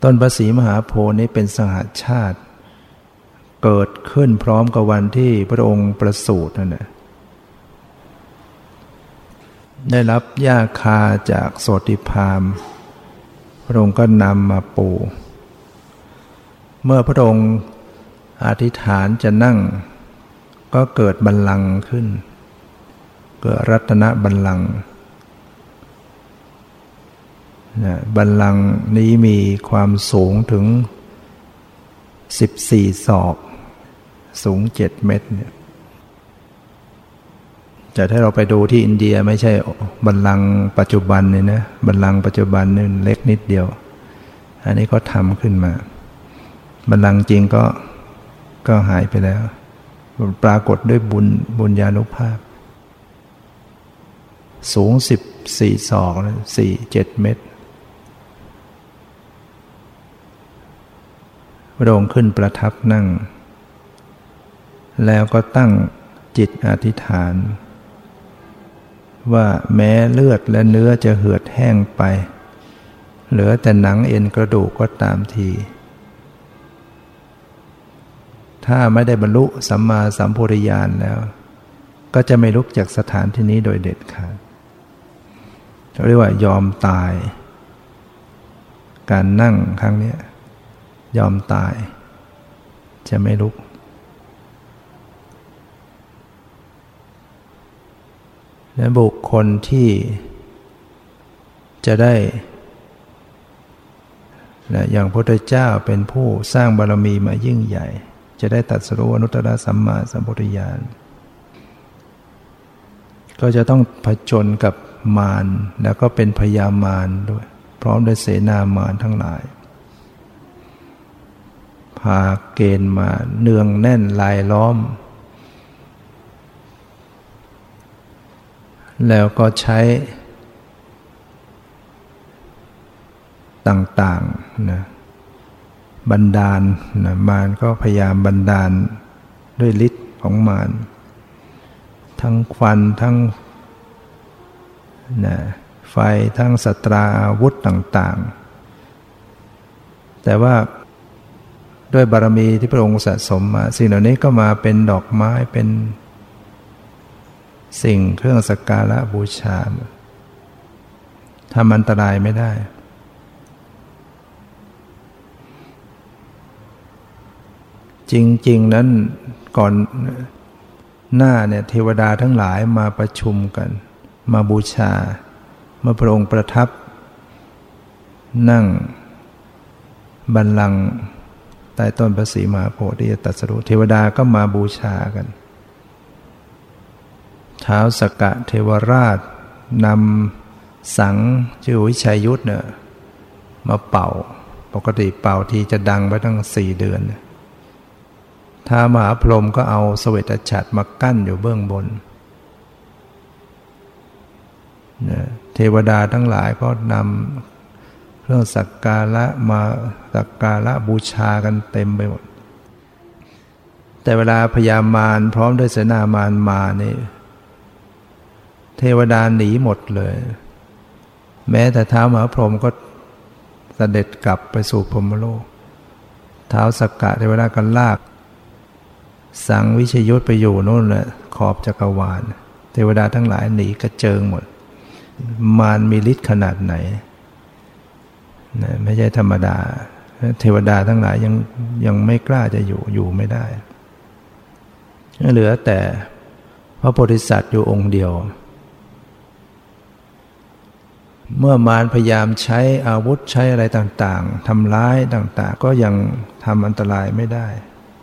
ต้นพระศรีมหาโพธิ์นี้เป็นสหาชาติ เกิดขึ้นพร้อมกับวันที่พระองค์ประสูตินั่นแหละ ได้รับหญ้าคาจากโสติพามพระองค์ก็นำมาปู เมื่อพระองค์อธิษฐานจะนั่ง ก็เกิดบัลลังก์ขึ้น เกิดรัตนบัลลังก์บัลลังก์นี้มีความสูงถึง 14 ศอก สูง 7 เมตรเนี่ย แต่ถ้าเราไปดูที่อินเดียไม่ใช่บัลลังก์ปัจจุบันเนี่ยนะบัลลังก์ปัจจุบันนี่เล็กนิดเดียว อันนี้ก็ทำขึ้นมา บัลลังก์จริงก็ก็หายไปแล้ว ปรากฏด้วยบุญบุญญาณุภาพ สูงสิบสี่ศอกสี่เจ็ดเมตรพระองค์ขึ้นประทับนั่ง แล้วก็ตั้งจิตอธิษฐาน ว่าแม้เลือดและเนื้อจะเหือดแห้งไป เหลือแต่หนังเอ็นกระดูกก็ตามที ถ้าไม่ได้บรรลุสัมมาสัมพุริยานแล้ว ก็จะไม่ลุกจากสถานที่นี้โดยเด็ดขาดเรียกว่ายอมตาย การนั่งครั้งนี้ยอมตายจะไม่ลุก และบุคคลที่จะได้นะอย่างพระพุทธเจ้าเป็นผู้สร้างบารมีมายิ่งใหญ่ จะได้ตัดสรุอนุตตรสัมมาสัมพุทธญาณก็จะต้องผจญกับมารแล้วก็เป็นพยามารด้วย พร้อมด้วยเสนามารทั้งหลาย พาเกณฑ์มาเนืองแน่นลายล้อม แล้วก็ใช้ต่างๆนะบันดาลนะมารก็พยายามบันดาลด้วยฤทธิ์ของมารทั้งควันทั้งนะไฟทั้งสตราอาวุธต่างๆ แต่ว่าด้วยบารมีที่พระองค์สะสมมา สิ่งเหล่านี้ก็มาเป็นดอกไม้เป็น สิ่งเครื่องสักการะบูชาทำอันตรายไม่ได้ จริง ๆ นั้นก่อนหน้าเนี่ยเทวดาทั้งหลายมาประชุมกัน มาบูชา เมื่อพระองค์ประทับ นั่งบันลังใต้ต้นพระศรีมหาโพธิตัสรุเทวดาก็มาบูชากัน ท้าวสกะเทวราชนำสังชื่อวิชัยยุทธเนี่ยมาเป่า ปกติเป่าทีจะดังไปตั้งสี่เดือน ท้ามหาพรหมก็เอาสเวตฉัตรมากั้นอยู่เบื้องบน เทวดาทั้งหลายก็นำเครื่องสักการะมาสักการะบูชากันเต็มไปหมด แต่เวลาพยามารพร้อมด้วยเสนามารมาเนี่ย เทวดาหนีหมดเลย แม้แต่เท้ามหาพรหมก็เสด็จกลับไปสู่พรหมโลก เท้าสกกะเทวดากันลาก สังวิชยุทธไปอยู่นู่นแหละขอบจักรวาล เทวดาทั้งหลายหนีกระเจิงหมด มารมีฤทธิ์ขนาดไหนนะไม่ใช่ธรรมดา เทวดาทั้งหลายยังยังไม่กล้าจะอยู่อยู่ไม่ได้ เหลือแต่พระโพธิสัตว์อยู่องค์เดียว เมื่อมารพยายามใช้อาวุธใช้อะไรต่างๆทำร้ายต่างๆ ก็ยังทำอันตรายไม่ได้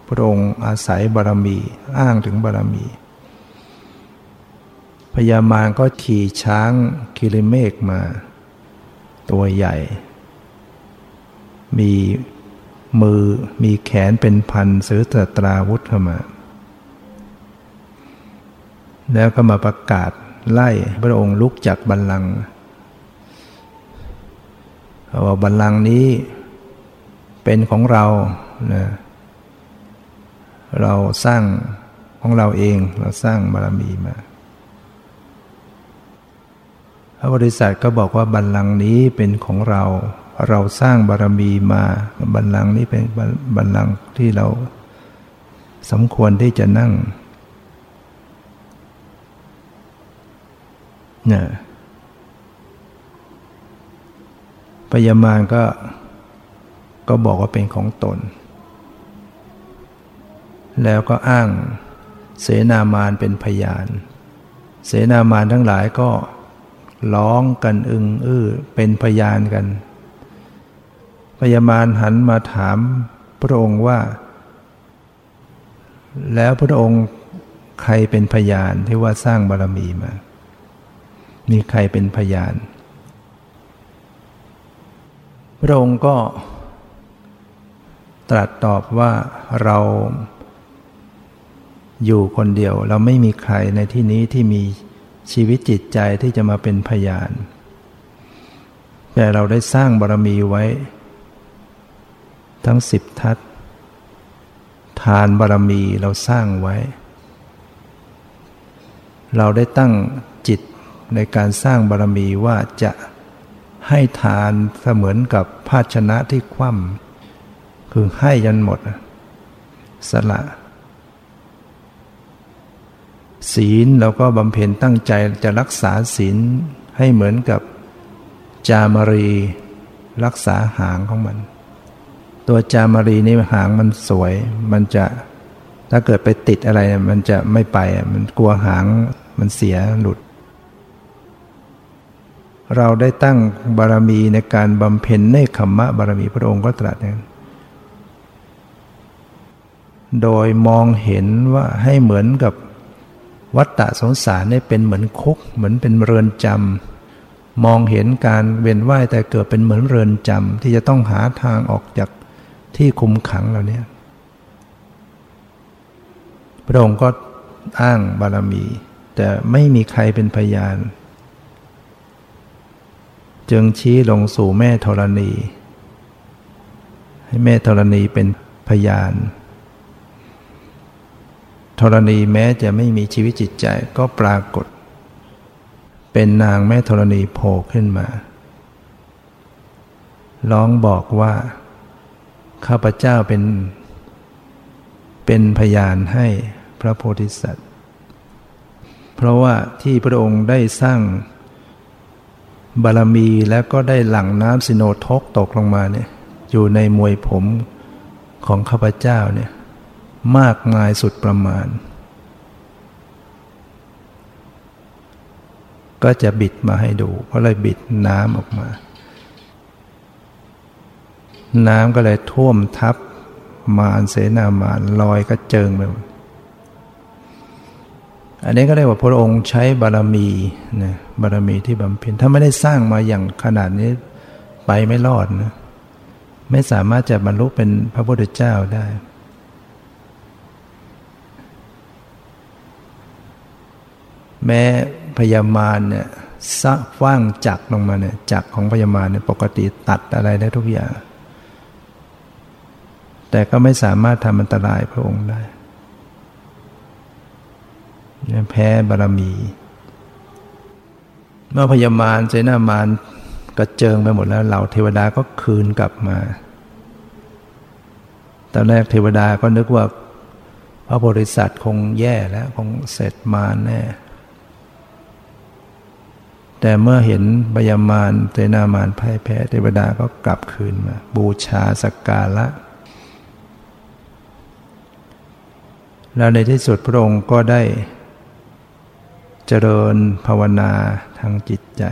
พระองค์อาศัยบารมี อ้างถึงบารมี พญามารก็ขี่ช้างคิริเมกมา ตัวใหญ่ มีมือมีแขนเป็นพันซื้อตตราวุธเข้ามา แล้วก็มาประกาศไล่พระองค์ลุกจากบัลลังก์ ว่าบัลลังก์นี้เป็นของเรานะเราสร้างของเราเองเราสร้างบารมีมาพระบริษัทก็บอกว่าบัลลังก์นี้เป็นของเรา เราสร้างบารมีมา บัลลังก์นี้เป็นบัลลังก์ที่เราสมควรที่จะนั่งเนี่ย พยามารก็ก็บอกว่าเป็นของตน แล้วก็อ้างเสนามารเป็นพยาน เสนามารทั้งหลายก็ร้องกันอึงอื้อเป็นพยานกันพญามารหันมาถามพระองค์ว่า แล้วพระองค์ใครเป็นพยานที่ว่าสร้างบารมีมา มีใครเป็นพยาน พระองค์ก็ตรัสตอบว่าเราอยู่คนเดียว เราไม่มีใครในที่นี้ที่มีชีวิตจิตใจที่จะมาเป็นพยาน แต่เราได้สร้างบารมีไว้ ทั้งสิบทัศทานบารมีเราสร้างไว้ เราได้ตั้งจิตในการสร้างบารมีว่าจะ ให้ทานเสมือนกับภาชนะที่คว่ำคือให้ยันหมด สละ ศีลเราก็บำเพ็ญตั้งใจจะรักษาศีลให้เหมือนกับจามรีรักษาหางของมัน ตัวจามรีนี่หางมันสวย มันจะถ้าเกิดไปติดอะไรมันจะไม่ไป มันกลัวหางมันเสียหลุด เราได้ตั้งบารมีในการบำเพ็ญเนขมมะบารมีพระองค์ก็ตรัสอย่างโดยมองเห็นว่าให้เหมือนกับวัฏฏะสงสารนี่เป็นเหมือนคุก เหมือนเป็นเรือนจำมองเห็นการเวียนว่ายแต่เกิดเป็นเหมือนเรือนจำที่จะต้องหาทางออกจากที่คุมขังเราเนี่ยพระองค์ก็อ้างบารมี แต่ไม่มีใครเป็นพยาน จึงชี้ลงสู่แม่ธรณี ให้แม่ธรณีเป็นพยานธรณีแม้จะไม่มีชีวิตจิตใจก็ปรากฏ เป็นนางแม่ธรณีโผล่ขึ้นมา ร้องบอกว่า ข้าพเจ้าเป็น เป็นพยานให้พระโพธิสัตว์ เพราะว่าที่พระองค์ได้สร้าง บารมีแล้วก็ได้หลั่งน้ำสิโนทกตกลงมาเนี่ยอยู่ในมวยผมของข้าพเจ้าเนี่ยมากมายสุดประมาณ ก็จะบิดมาให้ดูเพราะเลยบิดน้ำออกมา น้ำก็เลยท่วมทับมารเสนามารลอยกระเจิงไป อันนี้ก็เรียกว่าพระองค์ใช้บารมีนะบารมีที่บำเพ็ญถ้าไม่ได้สร้างมาอย่างขนาดนี้ไปไม่รอดนะไม่สามารถจะบรรลุเป็นพระพุทธเจ้าได้ แม้พยามารเนี่ยสะฟ้างจักลงมาเนี่ยจักของพยามารเนี่ยปกติตัดอะไรได้ทุกอย่าง แต่ก็ไม่สามารถทำอันตรายพระองค์ได้ แพ้บารมี เมื่อพยามารเสนามารกระเจิงไปหมดแล้วเหล่าเทวดาก็คืนกลับมาตอนแรกเทวดาก็นึกว่าพระบริษัทคงแย่แล้วคงเสร็จมาแน่ แต่เมื่อเห็นบยามารเตนามารพ่ายแพ้เทวดาก็กลับคืนมา บูชาสักการะ แล้วในที่สุดพระองค์ก็ได้ เจริญภาวนาทางจิตใจ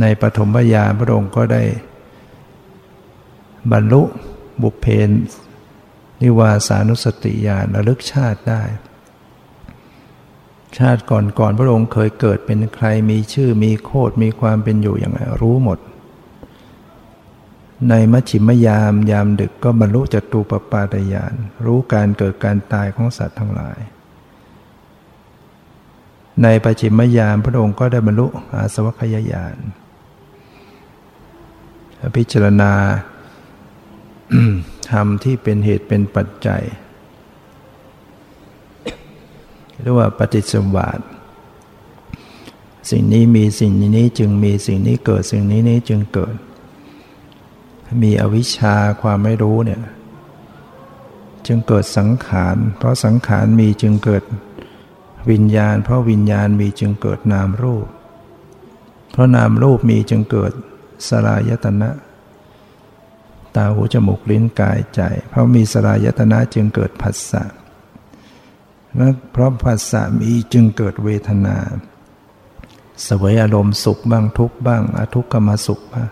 ในปฐมญาพระองค์ก็ได้ บรรลุบุพเพนนิวาสานุสติญาณระลึกชาติได้ ชาติก่อนก่อนพระองค์เคยเกิดเป็นใครมีชื่อมีโคดมีความเป็นอยู่อย่างไรรู้หมด ในมัชชิมยามยามดึกก็บรรลุจตุปปาตยานรู้การเกิดการตายของสัตว์ทั้งหลาย ในปัจฉิมยามพระองค์ก็ได้บรรลุอาสวัคยายานพิจารณาธรรมที่เป็นเหตุเป็นปัจจัยเรียกว่าปฏิสมบาทสิ่งนี้มีสิ่งนี้จึงมีสิ่งนี้เกิดสิ่งนี้นี้จึงเกิด มีอวิชชาความไม่รู้เนี่ย จึงเกิดสังขาร เพราะสังขารมีจึงเกิด วิญญาณ เพราะวิญญาณมีจึงเกิดนามรูป เพราะนามรูปมีจึงเกิดสลายตนะ ตาหูจมูกลิ้นกายใจ เพราะมีสลายตนะจึงเกิดผัสสะเพราะผัสสะมีจึงเกิดเวทนาสวยอารมณ์สุขบ้างทุกบ้างอทุกขมสุขบ้าง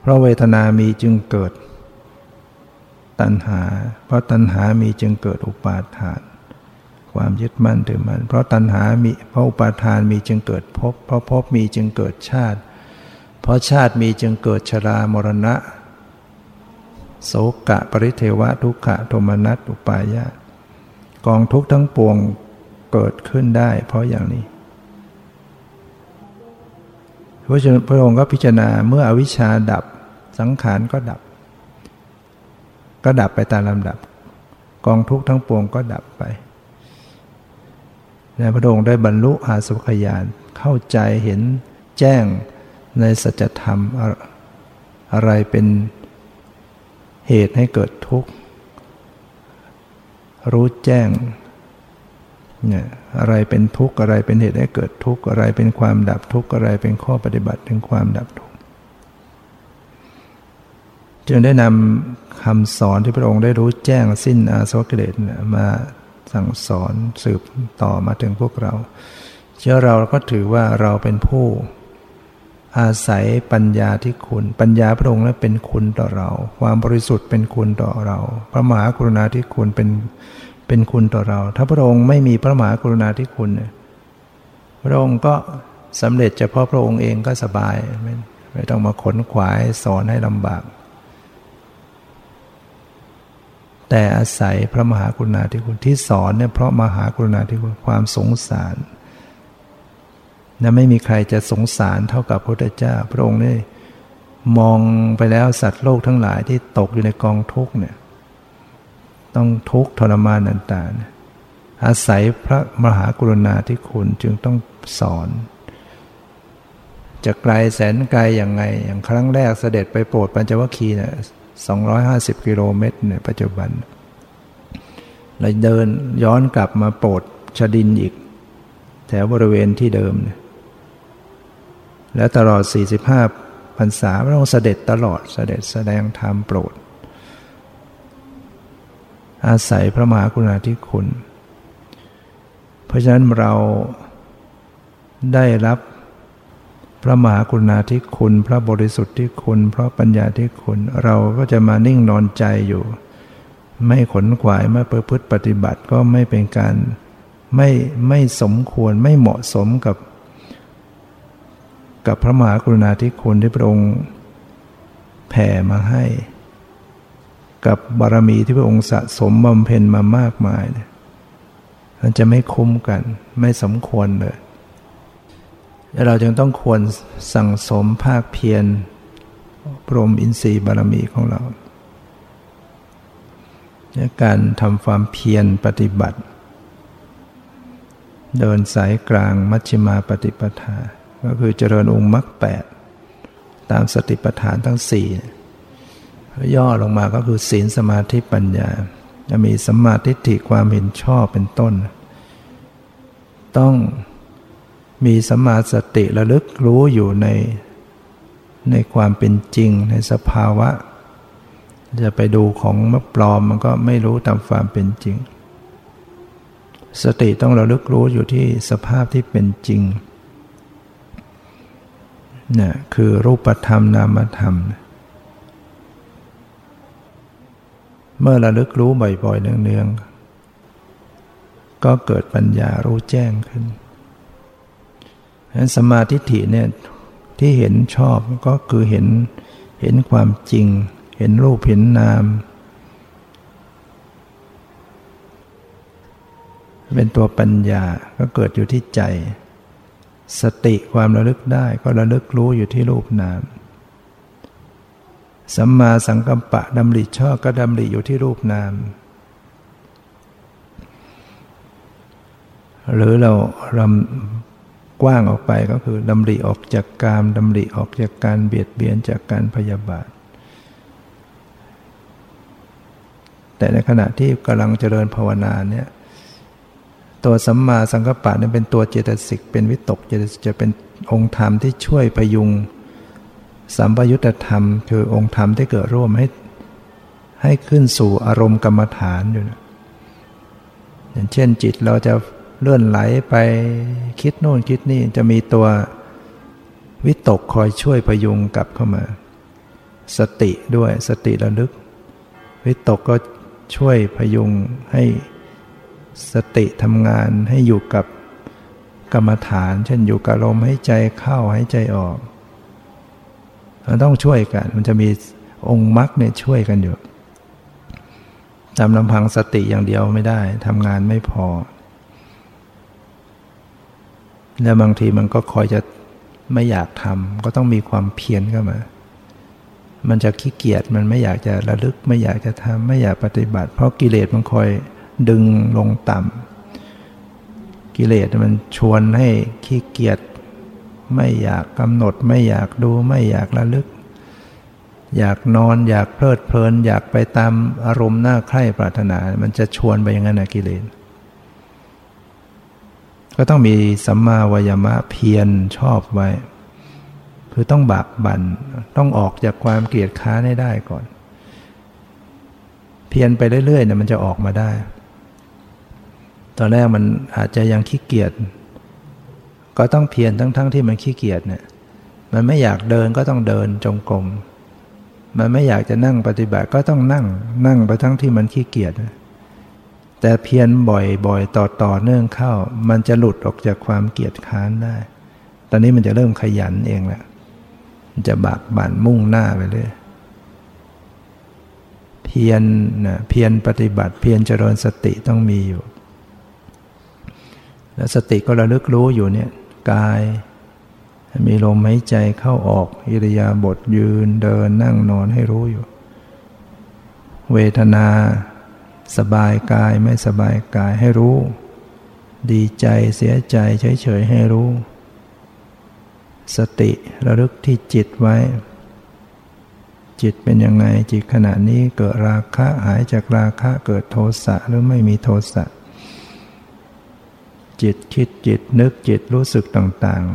เพราะเวทนามีจึงเกิด ตัณหา เพราะตัณหามีจึงเกิดอุปาทาน ความยึดมั่นถือมั่นเพราะตัณหามีเพราะอุปาทานมีจึงเกิดภพเพราะภพมีจึงเกิดชาติ เพราะชาติมีจึงเกิดชรามรณะ โสกะปริเทวะทุกขะโทมนัสอุปายาตกองทุกทั้งปวงเกิดขึ้นได้ เพราะอย่างนี้พระพระองค์ก็พิจารณาเมื่ออวิชชาดับสังขารก็ดับ ก็ดับไปตามลำดับ กองทุกทั้งปวงก็ดับไป ในพระองค์ได้บรรลุอาสวัคยานเข้าใจเห็นแจ้งในสัจธรรมอะไรเป็นเหตุให้เกิดทุกข์ รู้แจ้งเนี่ยอะไรเป็นทุกข์อะไรเป็นเหตุให้เกิดทุกข์อะไรเป็นความดับทุกข์อะไรเป็นข้อปฏิบัติถึงความดับทุกข์จึงได้นำคำสอนที่พระองค์ได้รู้แจ้งสิ้นอาสวะกิเลสมา สั่งสอนสืบต่อมาถึงพวกเรา เชื่อเราก็ถือว่าเราเป็นผู้ อาศัยปัญญาที่คุณ ปัญญาพระองค์นั้นเป็นคุณต่อเรา ความบริสุทธิ์เป็นคุณต่อเรา พระมหากรุณาธิคุณเป็นเป็นคุณต่อเรา ถ้าพระองค์ไม่มีพระมหากรุณาธิคุณพระองค์ก็สำเร็จเฉพาะพระองค์เองก็สบายไม่ไม่ต้องมาขนขวายสอนให้ลำบาก แต่อาศัยพระมหากรุณาธิคุณที่สอนเนี่ยเพราะมหากรุณาธิคุณความสงสารนะไม่มีใครจะสงสารเท่ากับพระพุทธเจ้า พระองค์นี่มองไปแล้วสัตว์โลกทั้งหลายที่ตกอยู่ในกองทุกข์เนี่ยต้องทุกข์ทรมานต่างๆอาศัยพระมหากรุณาที่คุณจึงต้องสอน จะไกลแสนไกลอย่างไง อย่างครั้งแรกเสด็จไปโปรดปัญจวัคคีย์เนี่ย สองร้อยห้าสิบกิโลเมตรในปัจจุบันเลยเดินย้อนกลับมาโปรดชดินอีก แถวบริเวณที่เดิม และตลอด 45พรรษาพระองค์เสด็จตลอดเสด็จแสดงธรรมโปรด อาศัยพระมหากรุณาธิคุณ เพราะฉะนั้นเราได้รับ พระมหากรุณาธิคุณ พระบริสุทธิ์ที่คุณ พระปัญญาที่คุณ เราก็จะมานิ่งนอนใจอยู่ ไม่ขนขวายไม่ประพฤติปฏิบัติก็ไม่เป็นการไม่ไม่สมควรไม่เหมาะสมกับ กับพระมหากรุณาธิคุณที่พระองค์แผ่มาให้ กับบารมีที่พระองค์สะสมบำเพ็ญมามากมายเนี่ยมันจะไม่คุ้มกัน ไม่สมควรเลย เราจึงต้องควรสั่งสมภาคเพียรพรมอินทรีย์บารมีของเราในการทำความเพียรปฏิบัติ เดินสายกลางมัชฌิมาปฏิปทา ก็คือเจริญองค์มรรคแปดตามสติปัฏฐานทั้งสี่ย่อลงมาก็คือศีลสมาธิปัญญา จะมีสมาธิฐิความเห็นชอบเป็นต้น ต้อง มีสัมมาสติระลึกรู้อยู่ใน ในความเป็นจริงในสภาวะ จะไปดูของมปลอมมันก็ไม่รู้ตามความเป็นจริง สติต้องระลึกรู้อยู่ที่สภาพที่เป็นจริงเนี่ยคือรูปธรรมนามธรรม เมื่อระลึกรู้บ่อยๆเนืองๆก็เกิดปัญญารู้แจ้งขึ้น ฉะนั้นสมาธิฐิเนี่ยที่เห็นชอบก็คือเห็นเห็นความจริง เห็นรูปเห็นนาม เป็นตัวปัญญาก็เกิดอยู่ที่ใจ สติความระลึกได้ก็ระลึกรู้อยู่ที่รูปนามสัมมาสังกัมปะดำริชอบก็ดำริอยู่ที่รูปนาม หรือเราลำ กว้างออกไปก็คือดำริออกจากกามดำริออกจากการเบียดเบียนจากการพยาบาท แต่ในขณะที่กำลังเจริญภาวนาเนี่ยตัวสัมมาสังกัปปะเนี่ยเป็นตัวเจตสิกเป็นวิตกเจตสิกจะเป็นองค์ธรรมที่ช่วยประยุงสัมปยุตธรรม คือองค์ธรรมที่เกิดร่วมให้ให้ขึ้นสู่อารมณ์กรรมฐานอยู่นะอย่างเช่นจิตเราจะ เลื่อนไหลไปคิดโน่นคิดนี่จะมีตัววิตกคอยช่วยประยุงกลับเข้ามา สติด้วยสติระลึก วิตกก็ช่วยพยุงให้สติทำงานให้อยู่กับกรรมฐาน เช่นอยู่กับลมให้ใจเข้าให้ใจออกเราต้องช่วยกัน มันจะมีองค์มรรคเนี่ยช่วยกันอยู่ตามลำพังสติอย่างเดียวไม่ได้ทำงานไม่พอ แล้วบางทีมันก็คอยจะไม่อยากทำก็ต้องมีความเพียรเข้ามา มันจะขี้เกียจมันไม่อยากจะระลึก ไม่อยากจะทำไม่อยากปฏิบัติ เพราะกิเลสมันคอยดึงลงต่ำกิเลสมันชวนให้ขี้เกียจไม่อยากกำหนด ไม่อยากดูไม่อยากระลึก อยากนอนอยากเพลิดเพลิน อยากไปตามอารมณ์หน้าใคร่ปรารถนา มันจะชวนไปอย่างนั้นนะกิเลส ก็ต้องมีสัมมาวายมะเพียรชอบไว้ คือต้องบากบัน่นต้องออกจากความเกลียดค้าให้ได้ก่อน เพียรไปเรื่อยๆเนี่ยมันจะออกมาได้ ตอนแรกมันอาจจะยังขี้เกียจก็ต้องเพียรทั้งๆทที่มันขี้เกียจเนี่ย มันไม่อยากเดินก็ต้องเดินจงกรมมันไม่อยากจะนั่งปฏิบัติก็ต้องนั่ง นั่งไปทั้งที่มันขี้เกียจ แต่เพียรบ่อยๆ ต่อต่อเนื่องเข้า มันจะหลุดออกจากความเกียจค้านได้ ตอนนี้มันจะเริ่มขยันเองแหละมันจะบากบั่นมุ่งหน้าไปเลยเพียรนะเพียรปฏิบัติ เพียรเจริญสติต้องมีอยู่ แล้วสติก็ระลึกรู้อยู่เนี่ยกาย มีลมหายใจเข้าออก อิริยาบถยืนเดินนั่งนอนให้รู้อยู่ เวทนา สบายกายไม่สบายกายให้รู้ ดีใจเสียใจเฉยๆให้รู้ สติระลึกที่จิตไว้ จิตเป็นยังไงจิตขณะนี้เกิดราคะหายจากราคะเกิดโทสะหรือไม่มีโทสะจิตคิดจิตนึกจิตรู้สึกต่างๆ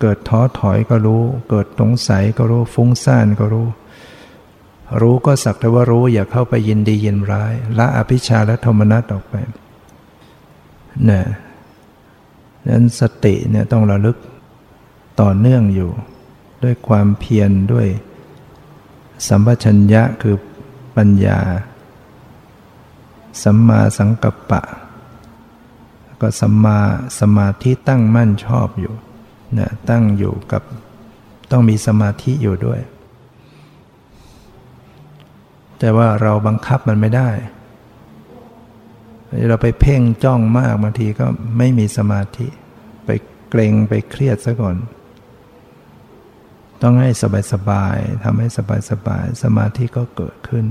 เกิดท้อถอยก็รู้ เกิดสงสัยก็รู้ฟุ้งซ่านก็รู้ รู้ก็สักแต่ว่ารู้อย่าเข้าไปยินดียินร้าย ละอภิชาและโทมนัสออกไปนี่นั้นสติเนี่ยต้องระลึกต่อเนื่องอยู่ ด้วยความเพียรด้วยสัมปชัญญะคือปัญญา สัมมาสังกัปปะ ก็สัมมาสมาธิตั้งมั่นชอบอยู่นะตั้งอยู่กับต้องมีสมาธิอยู่ด้วย แต่ว่าเราบังคับมันไม่ได้ เราไปเพ่งจ้องมากบางทีก็ไม่มีสมาธิ ไปเกรงไปเครียดซะก่อน ต้องให้สบายสบายทำให้สบายสสมาธิก็เกิดขึ้น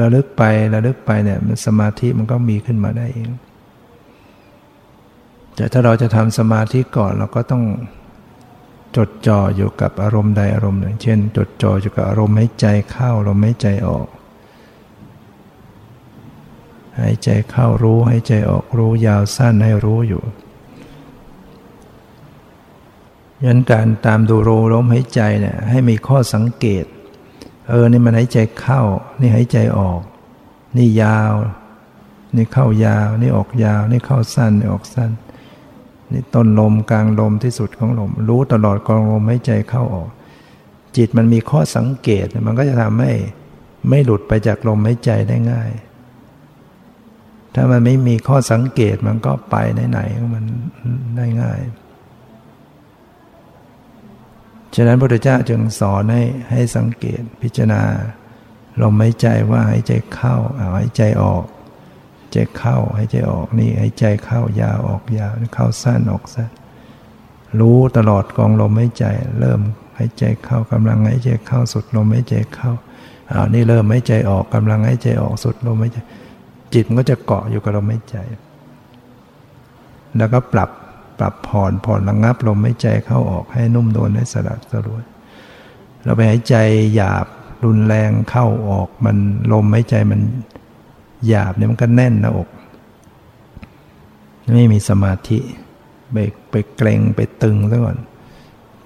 ระลึกไประลึกไปเนี่ยมันสมาธิมันก็มีขึ้นมาได้เองแต่ถ้าเราจะทำสมาธิก่อนเราก็ต้อง จดจ่ออยู่กับอารมณ์ใดอารมณ์หนึ่ง เช่น จดจ่ออยู่กับอารมณ์ให้ใจเข้าลมให้ใจออกหายใจเข้ารู้หายใจออกรู้ยาวสั้นให้รู้อยู่ยันการตามดูรูลมหายใจเนี่ยให้มีข้อสังเกต เออนี่มันหายใจเข้า นี่หายใจออก นี่ยาว นี่เข้ายาว นี่ออกยาว นี่เข้าสั้นนี่ออกสั้น นี่ต้นลมกลางลมที่สุดของลม รู้ตลอดกองลมหายใจเข้าออก จิตมันมีข้อสังเกตมันก็จะทำให้ไม่หลุดไปจากลมหายใจได้ง่าย ถ้ามันไม่มีข้อสังเกตมันก็ไปไหนๆมันได้ง่ายฉะนั้นพระพุทธเจ้าจึงสอนให้ให้สังเกตพิจารณาลมหายใจว่าหายใจเข้าหายใจออก ใจเข้าหายใจออกนี่หายใจเข้ายาวออกยาวเข้าสั้นออกสั้นรู้ตลอดกองลมหายใจ เริ่มหายใจเข้ากำลังหายใจเข้าสุดลมหายใจเข้าอ้าวนี่เริ่มหายใจออกกำลังหายใจออกสุดลมหายใจจิตมันก็จะเกาะอยู่กับลมหายใจ แล้วก็ปรับปรับผ่อนผ่อนระงับลมหายใจเข้าออกให้นุ่มนวลให้สลัดสลวยเราไปหายใจหยาบรุนแรงเข้าออกมันลมหายใจมัน หยาบเนี่ยมันก็แน่นหน้าอก ไม่มีสมาธิไปไปเกรงไปตึงซะก่อน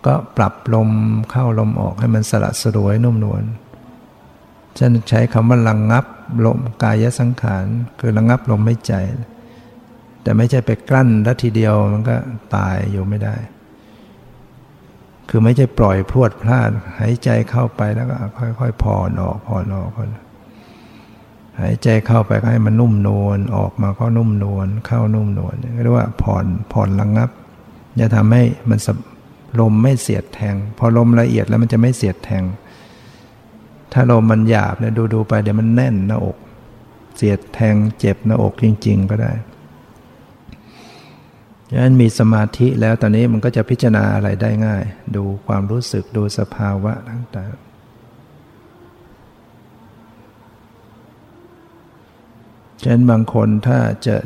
ก็ปรับลมเข้าลมออกให้มันสลัดสลวยนุ่มนวลฉันใช้คำว่าระงงับลมกายสังขาร คือระงงับลมหายใจ แต่ไม่ใช่ไปกลั้นแล้วทีเดียวมันก็ตายอยู่ไม่ได้ คือไม่ใช่ปล่อยพรวดพลาดหายใจเข้าไปแล้วก็ค่อยๆผ่อนออกผ่อนออกคน หายใจเข้าไปก็ให้มันนุ่มนวลออกมาก็นุ่มนวลเข้านุ่มนวลเรียกว่าผ่อนผ่อนระงงับจะทำให้มันลมไม่เสียดแทง พอลมละเอียดแล้วมันจะไม่เสียดแทง ถ้าลมมันหยาบเนี่ยดูดูไปเดี๋ยวมันแน่นหน้าอก เสียดแทงเจ็บหน้าอกจริง ๆ ก็ได้ฉะนั้นมีสมาธิแล้วตอนนี้มันก็จะพิจารณาอะไรได้ง่าย ดูความรู้สึกดูสภาวะต่างๆ ฉะนั้นบางคนถ้าจะ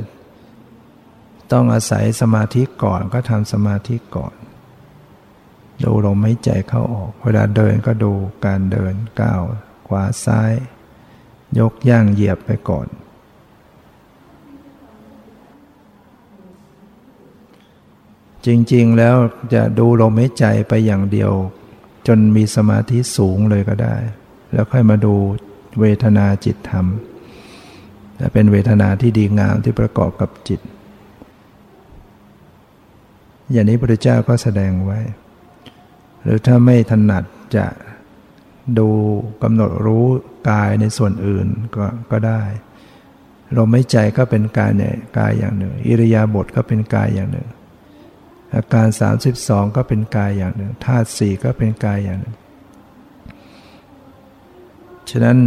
ต้องอาศัยสมาธิก่อนก็ทำสมาธิก่อน ดูลมหายใจเข้าออก เวลาเดินก็ดูการเดินก้าวขวาซ้าย ยกย่างเหยียบไปก่อน จริงๆแล้วจะดูลมหายใจไปอย่างเดียว จนมีสมาธิสูงเลยก็ได้ แล้วค่อยมาดูเวทนาจิตธรรม แต่เป็นเวทนาที่ดีงามที่ประกอบกับจิต อย่างนี้พระเจ้าก็แสดงไว้ หรือถ้าไม่ถนัดจะดูกำหนดรู้กายในส่วนอื่นก็ก็ได้ลมหายใจก็เป็นกายเนี่ยกายอย่างหนึ่ง อิริยาบถก็เป็นกายอย่างหนึ่ง อาการ 32 ก็เป็นกายอย่างหนึ่งธาตุสี่ก็เป็นกายอย่างหนึ่ง ฉะนั้น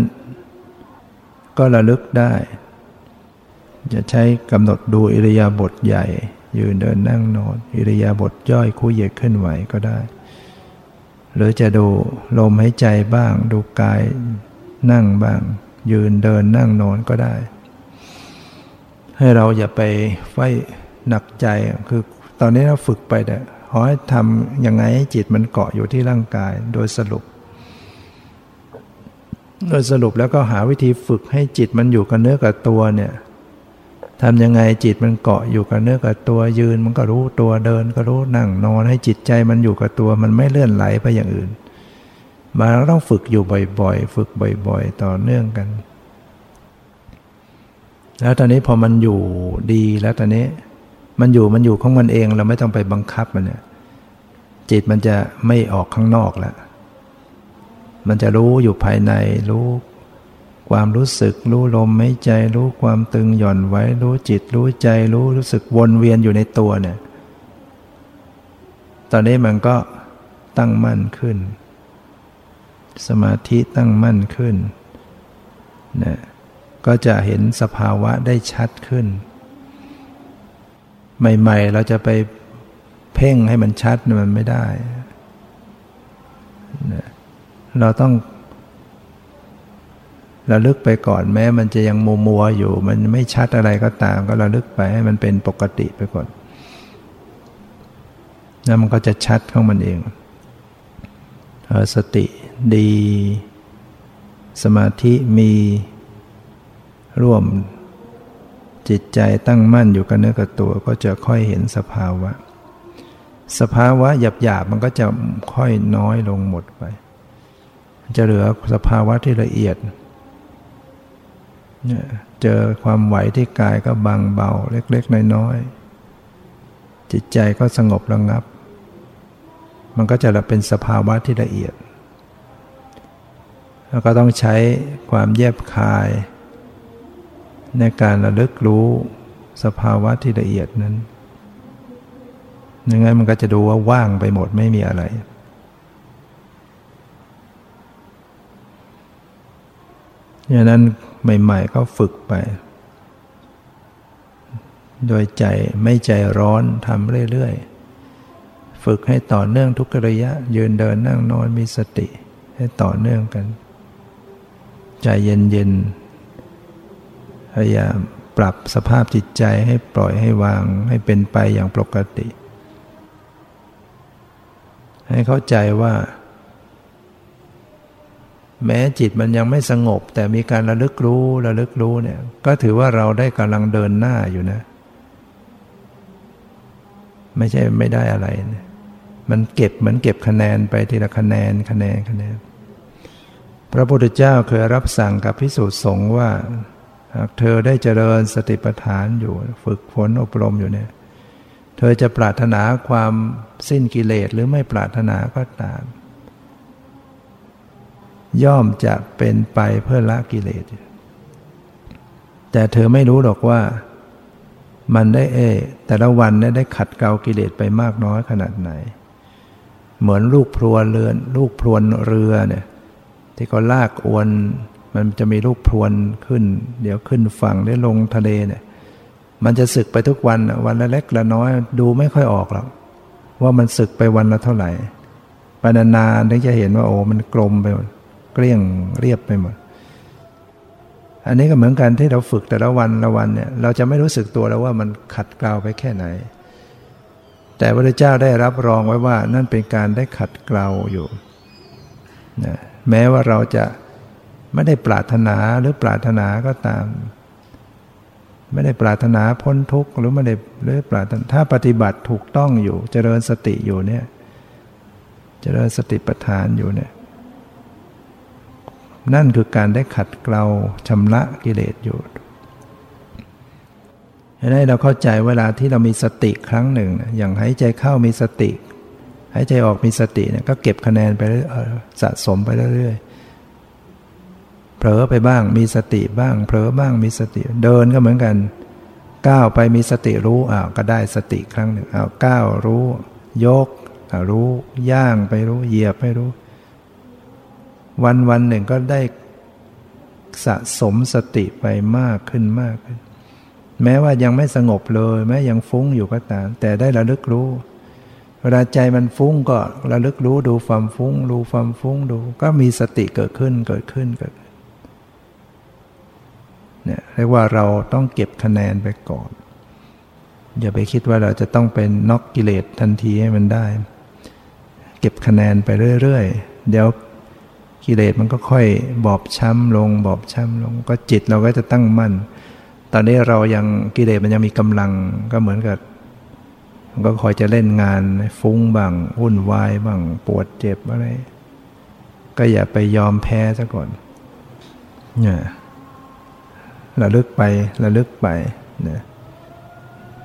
ก็ระลึกได้จะใช้กำหนดดูอิริยาบถใหญ่ ยืนเดินนั่งนอนอิริยาบถย่อยคู่เหยียดขึ้นไหวก็ได้ หรือจะดูลมหายใจบ้าง ดูกายนั่งบ้าง ยืนเดินนั่งนอนก็ได้ ให้เราอย่าไปไฟหนักใจคือตอนนี้เราฝึกไปแต่ขอให้ทำยังไงให้จิตมันเกาะอยู่ที่ร่างกายโดยสรุป โดยสรุปแล้วก็หาวิธีฝึกให้จิตมันอยู่กับเนื้อกับตัวเนี่ยทำยังไงจิตมันเกาะอยู่กับเนื้อกับตัวยืน มันก็รู้ตัวเดินก็รู้นั่งนอนให้จิตใจมันอยู่กับตัวมันไม่เลื่อนไหลไปอย่างอื่น มาเราต้องฝึกอยู่บ่อยๆ ฝึกบ่อย ๆ ต่อเนื่องกัน แล้วตอนนี้พอมันอยู่ดีแล้วตอนนี้ มันอยู่มันอยู่ของมันเองเราไม่ต้องไปบังคับมันเนี่ยจิตมันจะไม่ออกข้างนอกแล้ว มันจะรู้อยู่ภายในรู้ความรู้สึก รู้ลมไม่ใจ รู้ความตึงหย่อนไว้ รู้จิต รู้ใจ รู้รู้สึกวนเวียนอยู่ในตัวเนี่ย ตอนนี้มันก็ตั้งมั่นขึ้น สมาธิตั้งมั่นขึ้นนะก็จะเห็นสภาวะได้ชัดขึ้น ใหม่ ๆ เราจะไปเพ่งให้มันชัดมันไม่ได้ เราต้องระลึกไปก่อนแม้ มันจะยังมัวมัวอยู่ มันไม่ชัดอะไรก็ตาม ก็ระลึกไปให้มันเป็นปกติไปก่อนแล้วมันก็จะชัดของมันเองสติดี สมาธิมีร่วมจิตใจตั้งมั่นอยู่กับเนื้อกับตัว ก็จะค่อยเห็นสภาวะ สภาวะหยาบๆมันก็จะค่อยน้อยลงหมดไป จะเหลือสภาวะที่ละเอียดเจอความไหวที่กายก็บางเบาเล็กๆน้อยๆจิตใจก็สงบระงับ มันก็จะเป็นสภาวะที่ละเอียด แล้วก็ต้องใช้ความแยบคาย ในการระลึกรู้สภาวะที่ละเอียดนั้นยังไงมันก็จะดูว่าว่างไปหมดไม่มีอะไร อย่างนั้นใหม่ๆก็ฝึกไป โดยใจไม่ใจร้อนทำเรื่อยๆ ฝึกให้ต่อเนื่องทุกระยะ ยืนเดินนั่งนอนมีสติ ให้ต่อเนื่องกัน ใจเย็นๆ พยายามปรับสภาพจิตใจให้ปล่อยให้วางให้เป็นไปอย่างปกติ ให้เข้าใจว่า แม้จิตมันยังไม่สงบ แต่มีการระลึกรู้ระลึกรู้เนี่ยก็ถือว่าเราได้กำลังเดินหน้าอยู่นะ ไม่ใช่ไม่ได้อะไรนะมันเก็บเหมือนเก็บคะแนนไปทีละคะแนนคะแนนคะแนน พระพุทธเจ้าเคยรับสั่งกับพิสูจน์สงฆ์ว่า หากเธอได้เจริญสติปัฏฐานอยู่ ฝึกฝนอบรมอยู่เนี่ย เธอจะปรารถนาความสิ้นกิเลสหรือไม่ปรารถนาก็ตาม ย่อมจะเป็นไปเพื่อละกิเลส แต่เธอไม่รู้หรอกว่ามันได้เอ แต่ละวันเนี่ยได้ขัดเกลากิเลสไปมากน้อยขนาดไหน เหมือนลูกพรวนเรือน ลูกพรวนเรือเนี่ย ที่เขาลากอวน มันจะมีลูกพรวนขึ้น เดี๋ยวขึ้นฝั่งได้ลงทะเลเนี่ย มันจะสึกไปทุกวันวันละเล็กละน้อย ดูไม่ค่อยออกหรอกว่ามันสึกไปวันละเท่าไหร่ไปนานๆถึงจะเห็นว่าโอ้มันกลมไปหมด เกลี้ยงเรียบไปหมด อันนี้ก็เหมือนกันที่เราฝึกแต่ละวันละวันเนี่ยเราจะไม่รู้สึกตัวแล้วว่ามันขัดเกลาไปแค่ไหน แต่พระเจ้าได้รับรองไว้ว่า นั่นเป็นการได้ขัดเกลาอยู่นะแม้ว่าเราจะไม่ได้ปรารถนาหรือปรารถนาก็ตาม ไม่ได้ปรารถนาพ้นทุกข์หรือไม่ได้หรือปรารถนาถ้าปฏิบัติถูกต้องอยู่ เจริญสติอยู่เนี่ย เจริญสติปัฏฐานอยู่เนี่ย นั่นคือการได้ขัดเกลาชำระกิเลสอยู่ให้เราเข้าใจเวลาที่เรามีสติครั้งหนึ่ง อย่างหายใจเข้ามีสติ หายใจออกมีสติเนี่ยก็เก็บคะแนนไปสะสมไปเรื่อยๆเผลอไปบ้างมีสติบ้างเผลอบ้างมีสติ เดินก็เหมือนกัน ก้าวไปมีสติรู้อ้าวก็ได้สติครั้งหนึ่งอ้าวก้าวรู้ ยกรู้ย่างไปรู้เหยียบไปรู้ วันวันหนึ่งก็ได้สะสมสติไปมากขึ้นมากขึ้น แม้ว่ายังไม่สงบเลย แม้ยังฟุ้งอยู่ก็ตาม แต่ได้ระลึกรู้ เวลาใจมันฟุ้งก็ระลึกรู้ดูความฟุ้ง ดูความฟุ้งดู ก็มีสติเกิดขึ้นเกิดขึ้นเกิดเนี่ยเรียกว่าเราต้องเก็บคะแนนไปก่อน อย่าไปคิดว่าเราจะต้องเป็นน็อกกิเลสทันทีให้มันได้ เก็บคะแนนไปเรื่อยๆ เดี๋ยว กิเลสมันก็ค่อยบอบช้ำลง บอบช้ำลง ก็จิตเราก็จะตั้งมั่น ตอนนี้เรายังกิเลสมันยังมีกำลังก็เหมือนกับมันก็คอยจะเล่นงานฟุ้งบ้างวุ่นวายบ้างปวดเจ็บอะไร ก็อย่าไปยอมแพ้ซะก่อนเนี่ยระลึกไประลึกไปเนี่ย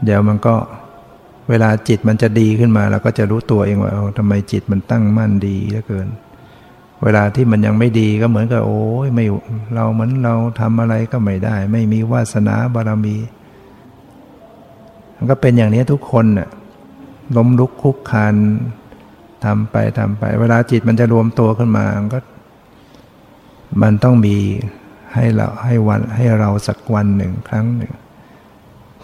เดี๋ยวมันก็เวลาจิตมันจะดีขึ้นมาเราก็จะรู้ตัวเองว่าทำไมจิตมันตั้งมั่นดีเหลือเกิน เวลาที่มันยังไม่ดีก็เหมือนกับโอ้ยไม่เราเหมือนเราทำอะไรก็ไม่ได้ ไม่มีวาสนาบารมี มันก็เป็นอย่างนี้ทุกคนน่ะล้มลุกคุกคานทำไปทำไป เวลาจิตมันจะรวมตัวขึ้นมามันก็ มันต้องมีให้เราให้วันให้เราสักวันหนึ่งครั้งหนึ่ง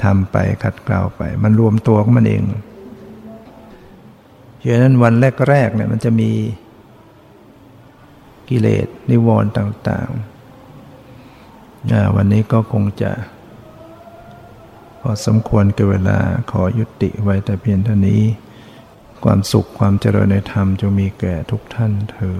ทำไปขัดเกลาไป มันรวมตัวของมันเองเพราะนั้นวันแรกๆเนี่ยมันจะมี กิเลสนิวรณ์ต่างๆ วันนี้ก็คงจะ พอสมควรกับเวลาขอยุติไว้แต่เพียงเท่านี้ ความสุขความเจริญในธรรมจะมีแก่ทุกท่านเธอ